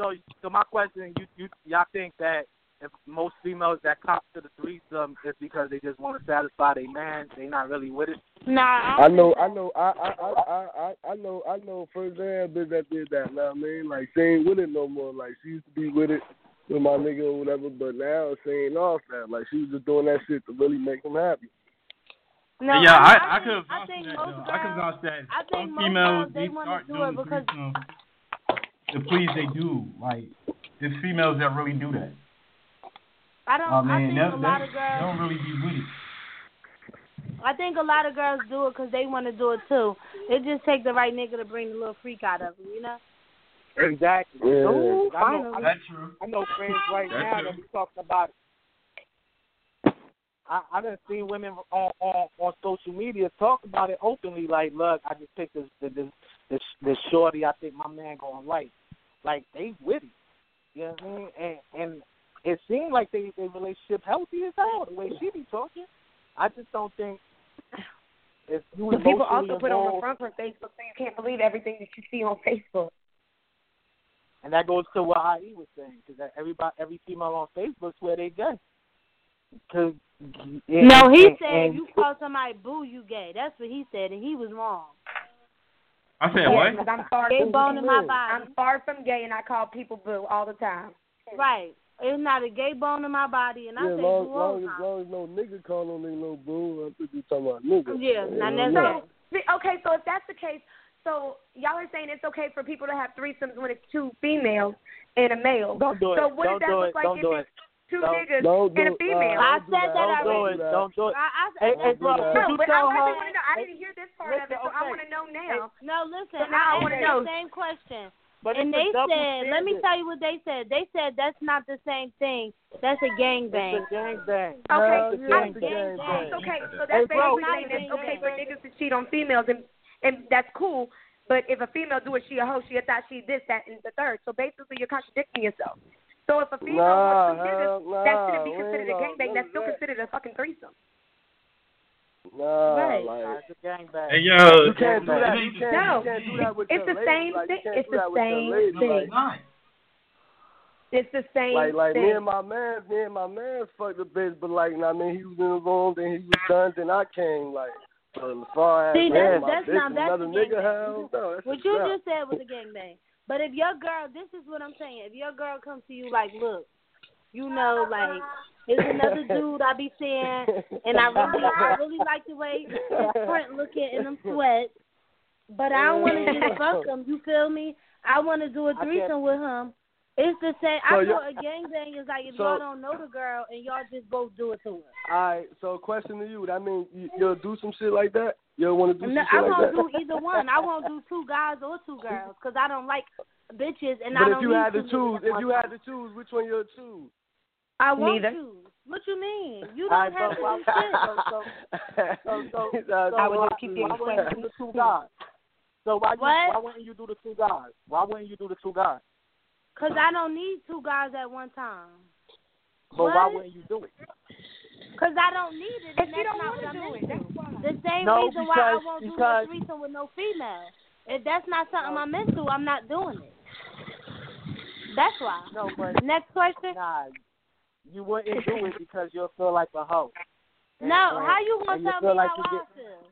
So, so my question, you, you, y'all think that if most females that cop to the threesome is because they just want to satisfy their man, they not really with it? Nah, I, I know, I know, I, I, I, I, I know, I know firsthand bitch that did that. Know what I mean, like she ain't with it no more. Like she used to be with it with my nigga or whatever, but now she ain't off that. Like she was just doing that shit to really make him happy. No, yeah, I, I, I, think, could I vouch think for that. most girls, I could vouch that I think some most females girls, they they wanna start do doing it because- threesome the please they do. Like there's females that really do that. I don't. Oh, I mean, I think that, a lot that, of they girls. don't really be with it. I think a lot of girls do it because they want to do it too. It just take the right nigga to bring the little freak out of them, you know. Exactly. Yeah. So, I know, I, That's true. I know friends right That's now true. that be talking about it. I I done seen women on on on social media talk about it openly. Like, look, I just picked this this this, this shorty. I think my man gonna like. Like they with it. You know what I mean? And and it seemed like they their relationship healthy as hell the way she be talking. I just don't think if you But people emotionally also put on the involved- front for Facebook, so you can't believe everything that you see on Facebook. And that goes to what IE was saying, because that everybody, every female on Facebook swear they gay. Cause, no, he and, said and, if you call somebody boo, you gay. That's what he said, and he was wrong. I said Yeah, what? 'cause I'm far Gay from bone in my gay. body. I'm far from gay, and I call people boo all the time. Right. It's not a gay bone in my body, and I yeah, say long, boo all long the as long as no nigga call no nigga no boo, I think you talking about nigga. Yeah, not necessarily. See, Okay, so if that's the case, so y'all are saying it's okay for people to have threesomes when it's two females and a male. Don't do it. So what don't does that do look it. like don't if do it's it. Two Don't- niggas Don't and a female? Uh, I said that. that Don't do already. it. Don't do it. I, I, Hey, hey, bro, do could no, you but I tell really her? want to know. I didn't hear this part of it, Listen, so I want to know now. no, listen. So now I I wanna know. same question. But and it's a they double said, let me tell you what they said. They said that's not the same thing. That's a gangbang. It's a gangbang. Okay, It's a I- gangbang. gang bang. Okay. So Hey, that's bro, basically saying it's gang okay bang. for niggas to cheat on females, and and that's cool. But if a female do it, she a hoe, she a thought, she this, that, and the third. So basically, you're contradicting yourself. So if a female Nah, wants two niggas, hell that shouldn't be considered a on gangbang. That's still that. considered a fucking threesome. Nah, Right. like It's a gangbang. Hey yo, you can't do that. You can't, No. you can't do that with It's the lady. same like, thing. It's the that with your same thing. it's. It's the same Like, like thing. me and my man, me and my man fucked the bitch, but like, I mean, he was in the room, then he was done, then I came. Like, but as far as See, man, that's- my that's bitch not- and that's another nigga, gangbang. hell no. That's What you crap. just said was a gangbang. But if your girl, this is what I'm saying. If your girl comes to you like, look, you know, like there's another dude I be seeing, and I really, I really like the way his print looking in them sweats, but I don't want to just fuck him. You feel me? I want to do a threesome with him. It's the same. So I y'all- thought a gangbang is like if so- y'all don't know the girl and y'all just both do it to her. All right. So, question to you. That means you, you'll do some shit like that. You'll want to do No, some shit I won't that. do either one. I won't do two guys or two girls because I don't like bitches and but I don't if you need had to choose, if you time. had to choose, which one you'll choose? I won't Neither. choose. What you mean? You don't right, have so, to do shit. so, so, so, so, so I would why, just keep getting why wouldn't you do the two guys? So why, you, why wouldn't you do the two guys? Why wouldn't you do the two guys? Cause I don't need two guys at one time. But why wouldn't you do it? Cause I don't need it. If And you that's don't not want what to I'm do it, into. that's why. The same No, reason why I won't do because- no threesome with no female. If that's not something I'm into, I'm not doing it. That's why. No, but Next question. nah, you wouldn't do it because you'll feel like a hoe. And- No, and- how you gonna and you tell feel me like how you I get, feel?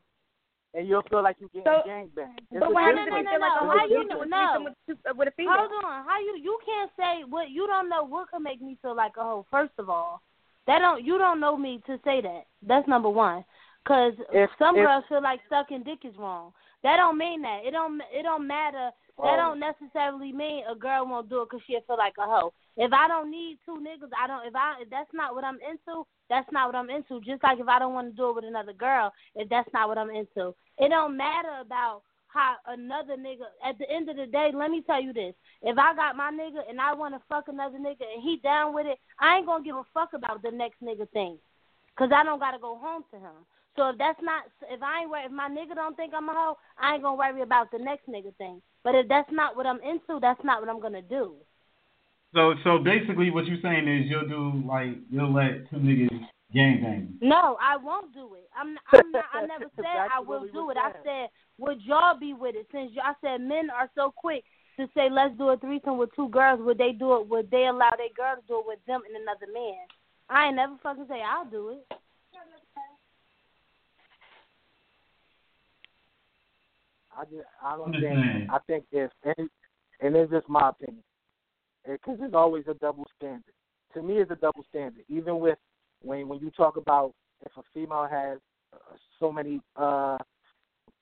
And you'll feel like you're getting So- gangbanged. But a what No, no, no, feel no, like no. How you with do- a no. with, uh, with a female? Hold on. How you you can't say what you don't know what could make me feel like a hoe. First of all, that don't you don't know me to say that. That's number one. Cause If- some if- girls feel like sucking dick is wrong. That don't mean that. It don't it don't matter. That Oh. don't necessarily mean a girl won't do it because she'll feel like a hoe. If I don't need two niggas, I don't. If I if that's not what I'm into, that's not what I'm into. Just like if I don't want to do it with another girl, if that's not what I'm into, it don't matter about how another nigga. At the end of the day, let me tell you this: if I got my nigga and I want to fuck another nigga and he down with it, I ain't gonna give a fuck about the next nigga thing, cause I don't gotta go home to him. So if that's not, if I ain't, if my nigga don't think I'm a hoe, I ain't gonna worry about the next nigga thing. But if that's not what I'm into, that's not what I'm gonna do. So so basically, what you're saying is you'll do like you'll let two niggas gang bang. No, I won't do it. I'm not, I'm not I never said That's I will do was it. I said would y'all be with it? Since y'all said men are so quick to say let's do a threesome with two girls, would they do it? Would they allow their girl to do it with them and another man? I ain't never fucking say I'll do it. I just, I don't think. saying. I think if, and, and it's just my opinion, because there's always a double standard. To me, it's a double standard. Even with when when you talk about if a female has uh, so many uh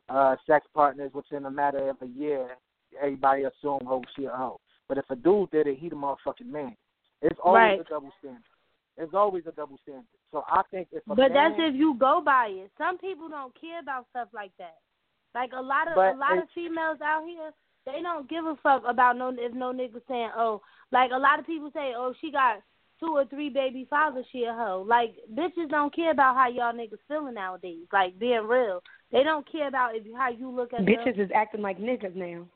uh sex partners within a matter of a year, everybody assume oh she a hoe. But if a dude did it, he the motherfucking man. It's always Right. a double standard. It's always a double standard. So I think if a But man, that's if you go by it. Some people don't care about stuff like that. Like a lot of But a lot of females out here, they don't give a fuck about no if no nigga saying oh like a lot of people say oh she got two or three baby fathers she a hoe. Like bitches don't care about how y'all niggas feeling nowadays. Like being real, they don't care about if how you look at them. Bitches is acting like niggas now.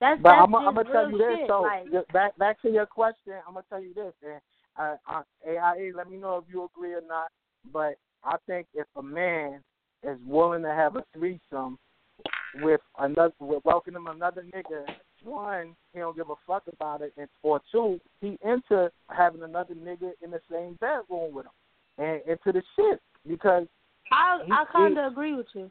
That's But that's I'm, I'm gonna tell real you this. shit. So like, back back to your question, I'm gonna tell you this. And uh, uh, AIA, let me know if you agree or not. But I think if a man is willing to have a threesome with another, with welcoming another nigga, one, he don't give a fuck about it, and or two, he into having another nigga in the same bedroom with him, and into the shit because I he- I kind of agree with you.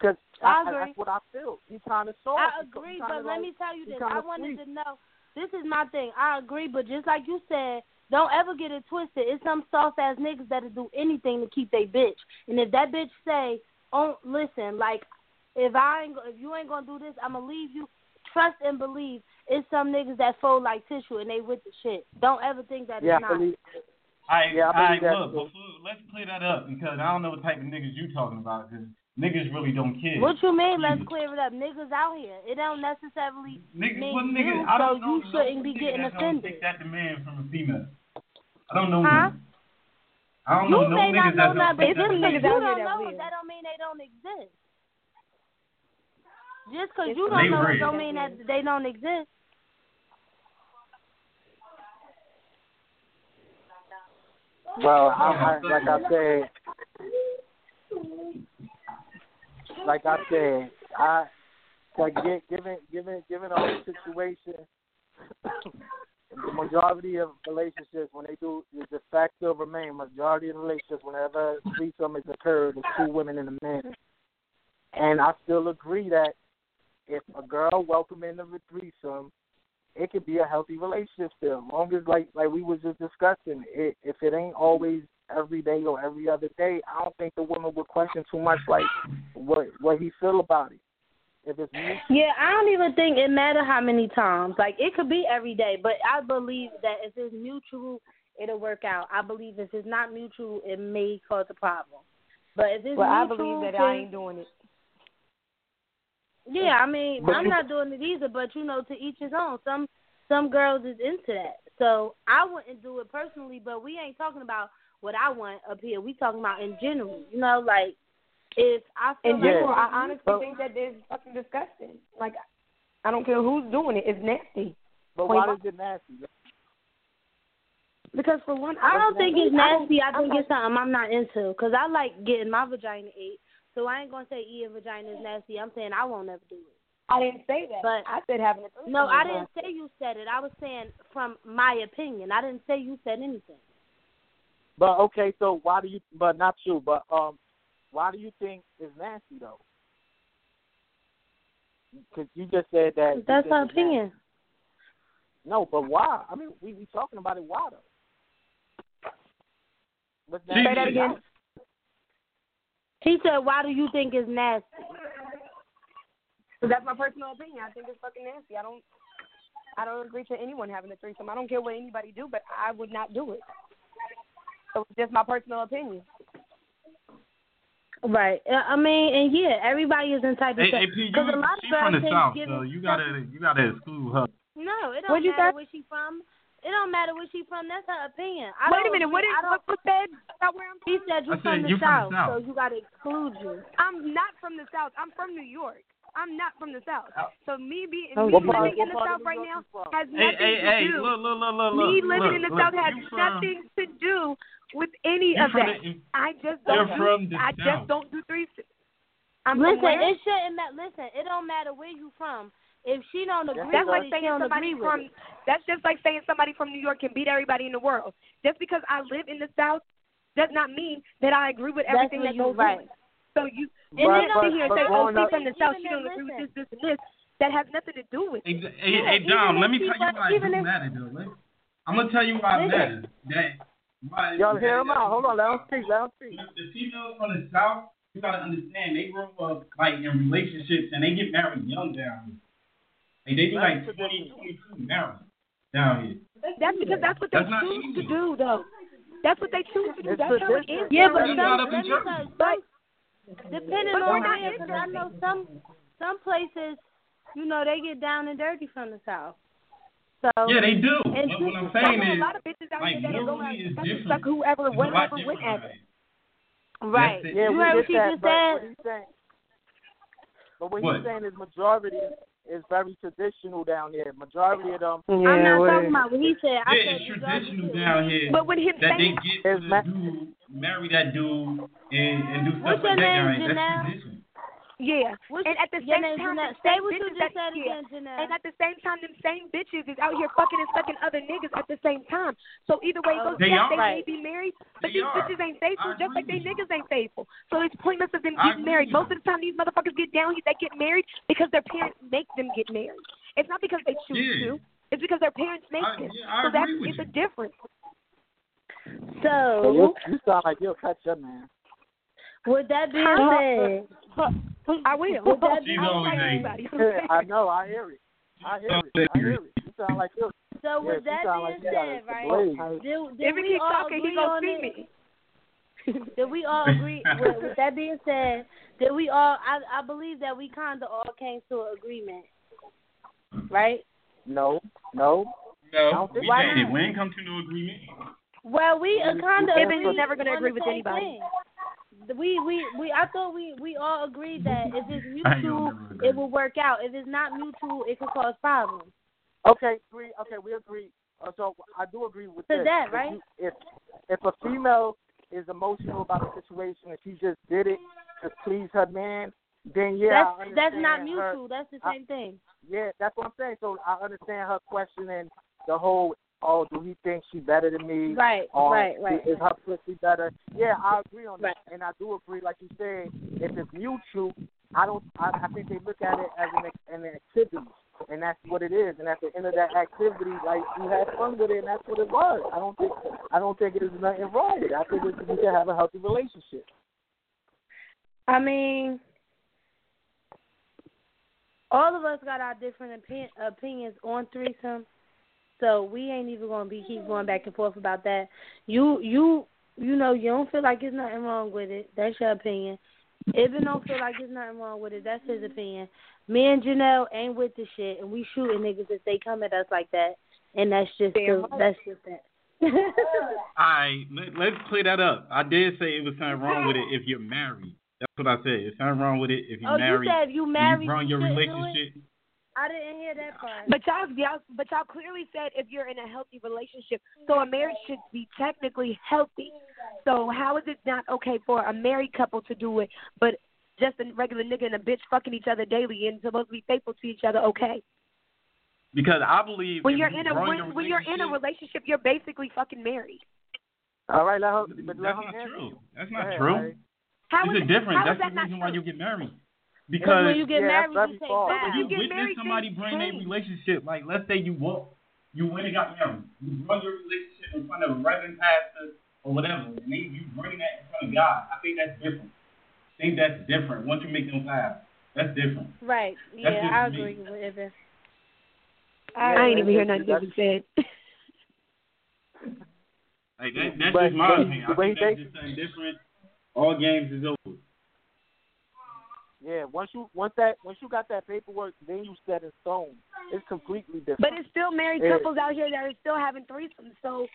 cause I I, agree. that's what I feel. He kind of soft. I agree, but kinda let me tell you this. I wanted sweet. to know. This is my thing. I agree, but just like you said, don't ever get it twisted. It's some soft ass niggas that'll do anything to keep they bitch. And if that bitch say, "Oh, listen, like if I ain't, if you ain't gonna do this, I'ma leave you." Trust and believe. It's some niggas that fold like tissue and they with the shit. Don't ever think that Yeah, it's I not. believe, I, Yeah, I I, look, too. before, let's clear that up because I don't know what type of niggas you talking about because niggas really don't care. What you mean? Let's clear it up. Niggas out here. It don't necessarily Niggas, mean what niggas, you, I so don't know you shouldn't be no nigga getting that offended. take that demand from a female. I don't know Huh? none. I don't You know no may not niggas know that nothing, don't but take just that you out here don't that know that don't mean they don't exist. Just because you don't know it real. don't mean that they don't exist. Well, I, I, like I said, like I said, I like gi- given given given the situation, the majority of relationships when they do the de facto remain majority of relationships whenever threesome has occurred is two women and a man, and I still agree that if a girl welcoming the threesome it could be a healthy relationship still, as long as like like we was just discussing. It, if it ain't always every day or every other day, I don't think the woman would question too much like what what he feel about it. If it's mutual. Yeah, I don't even think it matter how many times. Like it could be every day, but I believe that if it's mutual, it'll work out. I believe if it's not mutual, it may cause a problem. But if it's Well, I believe that I ain't doing it. Yeah, I mean, But I'm you- not doing it either, but you know, to each his own. Some some girls is into that, so I wouldn't do it personally. But we ain't talking about what I want up here. We talking about in general. You know, like if I feel In like general, it's I honestly mutual- think that it's fucking disgusting. Like, I don't care who's doing it. It's nasty. But Wait, why what? is it nasty? Because for one, I don't think it's I don't- nasty. I I'm think not- it's something I'm not into. Cause I like getting my vagina ate. So I ain't gonna say eating vagina is nasty. I'm saying I won't never do it. I didn't say that. But I said having a threesome. No, I didn't say you said it. I was saying from my opinion. I didn't say you said anything. But okay, so why do you? But not you. But um, why do you think it's nasty though? Because you just said that. That's think her it's nasty. opinion. No, but why? I mean, we we talking about it. Why though? What's Say that again. About? He said, "Why do you think it's nasty?" That's my personal opinion. I think it's fucking nasty. I don't. I don't agree to anyone having a threesome. I don't care what anybody do, but I would not do it. So it's just my personal opinion. Right. Uh, I mean, and yeah, everybody is entitled Hey, to. hey, P, you, Because a lot of she from the girls south, so you gotta you gotta exclude her. No, it don't What'd you matter say? where she from. It don't matter where she from. That's her opinion. I Wait a minute. What agree- is what was said about where I'm from? He said you I from said the you from south, the South. so you got to exclude you. I'm not from the south. I'm from New York. I'm not from the south. Oh. So me being Oh, me What part- living in the south right now has nothing hey, to hey, do. look, look, look, look, look. me living in the look, south has from, nothing to do with any of that. the, I just You're don't. from do, the I south. just don't do three. I'm from listen, where? it shouldn't matter. Listen, it don't matter where you from. If she don't agree That's with like it, she saying don't somebody from. it. That's just like saying somebody from New York can beat everybody in the world. Just because I live in the South does not mean that I agree with everything where that you goes right. on. So you And and then sit here and say, "Oh, she's from the South. She don't if- agree with this, this, and this." That has nothing to do with it. Hey, hey, Yeah, hey Dom, let me tell you from- why it even do if- though. I'm gonna tell you why it Listen. matters. That why Y'all hear him out. Hold on, let him speak. Let him speak. The females from the south, you gotta understand, they grow up like in relationships and they get married young down here. Like they be like 20, 22 married down here. That's because that's what they That's choose to do, though. That's what they choose to do. It's That's how it tradition. is. Yeah, but here. Not some, up in let me Jersey. tell you, But depending But on we're where, because I know some some places, you know, they get down and dirty from the south. So Yeah, they do. And But what I'm saying know a lot of bitches out like, here that'll go out and suck different. suck whoever, it's whatever different went at out it. right, Yeah, you heard what she just said. what he's saying, but what, What? he's saying is majority is very traditional down there. Majority of them. I'm not talking about what he said. I Yeah, said it's the traditional majority down here But with him that they get for It's the ma- dude, marry that dude, and, and do What's stuff like that down name, here. That's Janelle? Tradition. yeah, What's and at the your same name, time, Janelle? the Say same what you bitches just that, said yeah, again, Janelle. and at the same time, them same bitches is out here fucking and sucking other niggas at the same time. So either way it goes, They yes, are. they may be married, but They these are. bitches ain't faithful, I just like they agree niggas ain't faithful. So it's pointless of them I getting married. with Most of the time, these motherfuckers get down here, they get married because their parents make them get married. It's not because they choose Yeah. to. It's because their parents make I- them. yeah, so that's agree with a difference. So So you, you sound like you'll cut your man. with that being Huh? said, I will. That She's I will like Yeah, I know. I hear it. I hear it. I hear it. You sound like you. so with Yes, that being like said, a right? Did, did If he we keep all talking, agree he gonna see it? me. Did we all agree? with, with that being said, did we all? I I believe that we kind of all came to an agreement, right? No, no. No, we Why did. not? We ain't come to no agreement. Well, we uh, kind of Ibn was never gonna agree with anybody. We we we I thought we we all agreed that if it's mutual, gonna never agree. it will work out. If it's not mutual, it could cause problems. Okay, agree. Okay, we agree. Uh, so I do agree with To this. that, If right? you- If if a female is emotional about a situation and she just did it to please her man, then yeah, I that's that's not understand her- mutual. That's the I- same thing. Yeah, that's what I'm saying. So I understand her question and the whole, oh, do he think she better than me? Right, Or right, right. Is her pussy better? Yeah, I agree on Right. that, and I do agree, like you said, if it's mutual, I don't. I, I think they look at it as an an activity, and that's what it is. And at the end of that activity, like you had fun with it, and that's what it was. I don't think. I don't think it is nothing wrong with it. I think it's, you can have a healthy relationship. I mean, all of us got our different opin- opinions on threesome, so we ain't even gonna be keep going back and forth about that. You you you know you don't feel like there's nothing wrong with it. That's your opinion. Ibn don't feel like there's nothing wrong with it. That's his opinion. Me and Janelle ain't with the shit, and we shooting niggas if they come at us like that, and that's just the, that's just that. Alright, let, let's clear that up. I did say it was something wrong with it if you're married. That's what I said. It's something wrong with it if you're oh, married. you said if you married, you run your you shouldn't do it? relationship. I didn't hear that part. But y'all, y'all, but y'all clearly said if you're in a healthy relationship, so a marriage should be technically healthy. So how is it not okay for a married couple to do it, but just a regular nigga and a bitch fucking each other daily and supposed to be faithful to each other? Okay. Because I believe When you're in a when, when you're in a relationship, you're basically fucking married. All right, let her. But let That's her not answer. true. That's not ahead, true. Ari. How It's is a it- difference. That's is that the not reason why you get married. Because Because when you get Yeah, married, that's you very take false. vows. when you, get witness somebody bring their relationship, like let's say you walk, you went and got married, you run your relationship in front of a reverend pastor or whatever, and then you bring that in front of God. I think that's different. I think that's different. Once you make them vows, that's different. Right. That's Yeah, just I me. agree with Ibn. I ain't even hear nothing David said. Like that, that's But- just my but opinion. I think that's just something different. All games is over. Yeah, once you once that once you got that paperwork, then you set in stone. It's completely different. But it's still married Yeah. couples out here that are still having threesomes. So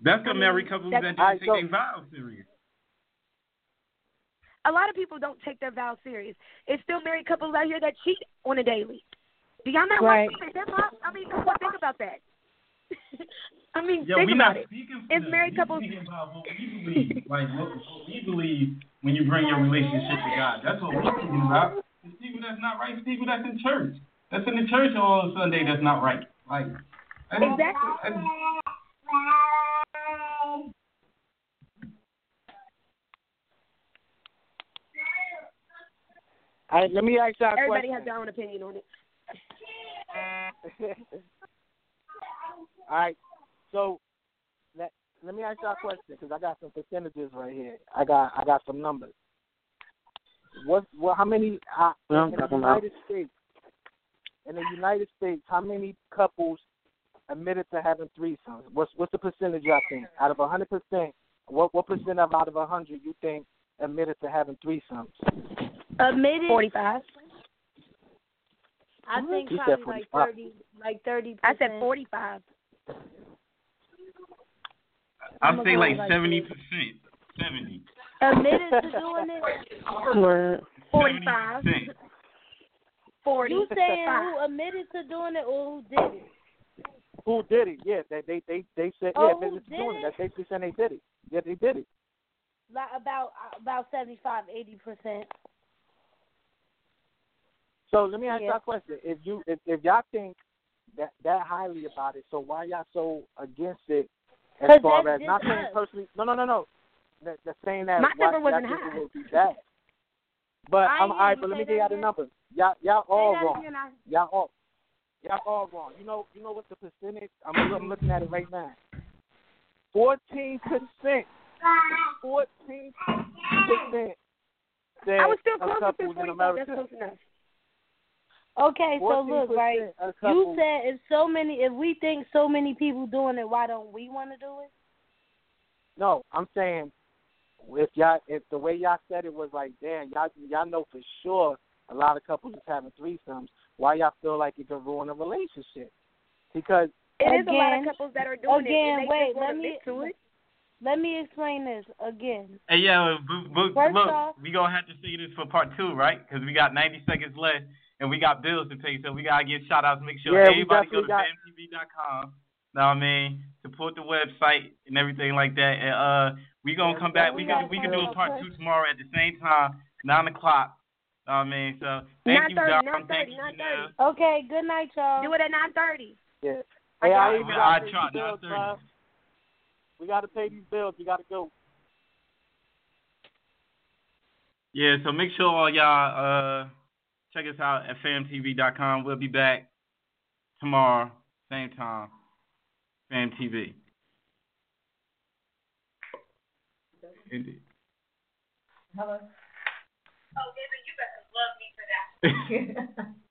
That's the married mm-hmm. couples that's- that didn't take so- their vows serious. a lot of people don't take their vows serious. It's still married couples out here that cheat on a daily. Do y'all not Right. want to them up? I mean, think about that. I mean, Yeah, think we about not it. for It's them. married we couples- about what we believe, like what, what we believe when you bring your relationship to God. That's what we're speaking about. It's people that's not right. It's people that's in church. That's in the church on Sunday. That's not right. Like that's, Exactly. that's- All right, let me ask y'all a Everybody question. has their own opinion on it. All right, so let let me ask y'all a question because I got some percentages right here. I got I got some numbers. What well how many uh, in the talking about. United States in the United States how many couples admitted to having threesomes? What's what's the percentage y'all think out of a hundred percent? What what percent of out of a hundred you think admitted to having threesomes? Admitted, Forty-five. I think You probably like thirty, like thirty. I said forty-five. I'd say like like seventy percent. Seventy. Admitted to doing it. Word. Forty-five. Forty. You saying who admitted to doing it or who did it? Who did it? Yeah, they they they, they said Oh, yeah, who admitted to did doing it? it. That's basically saying they did it. Yeah, they did it. Like about about seventy five, eighty percent. So let me ask Yeah. y'all a question. If you if, if y'all think that that highly about it, so why y'all so against it as far as not saying us. personally no no no no. That that saying that My why number wasn't high. would be bad. But I I'm all right, but let me give y'all the again. numbers. Y'all y'all all wrong. I- Y'all all y'all all wrong. You know you know what the percentage I'm, I'm looking at it right now. Fourteen percent. Fourteen percent I was still of closer to couples in. America. That's close enough. Okay, so look, right? You said if so many, if we think so many people doing it, why don't we want to do it? No, I'm saying if y'all if the way y'all said it was like, damn, y'all y'all know for sure a lot of couples is having threesomes. Why y'all feel like it could ruin a relationship? Because It is a lot of couples that are doing again, it. and they wait, just wanna let me- to it. Let me explain this again. Hey, yeah, but, but look, off- we gonna have to see this for part two, right? Because we got 90 seconds left and we got bills to pay, so we gotta give shout outs. Make sure Yeah, everybody go to definitely got- famtv.com. Know what I mean? Support the website and everything like that. And uh, we gonna Yeah, come back. We we can we can do a part two tomorrow at the same time, nine o'clock. Know what I mean? So thank you, 9:30, Dom. 9:30, Thank you, 9:30. Janelle. Okay, good night, y'all. Do it at nine thirty. yeah. I Hey, got I it. even I gotta pay these bills, 9:30. bruh. We gotta pay these bills. We gotta go. Yeah, so make sure all y'all uh check us out at famtv.com. We'll be back tomorrow, same time. FamTV. Indeed. Hello. Oh, baby, you better love me for that.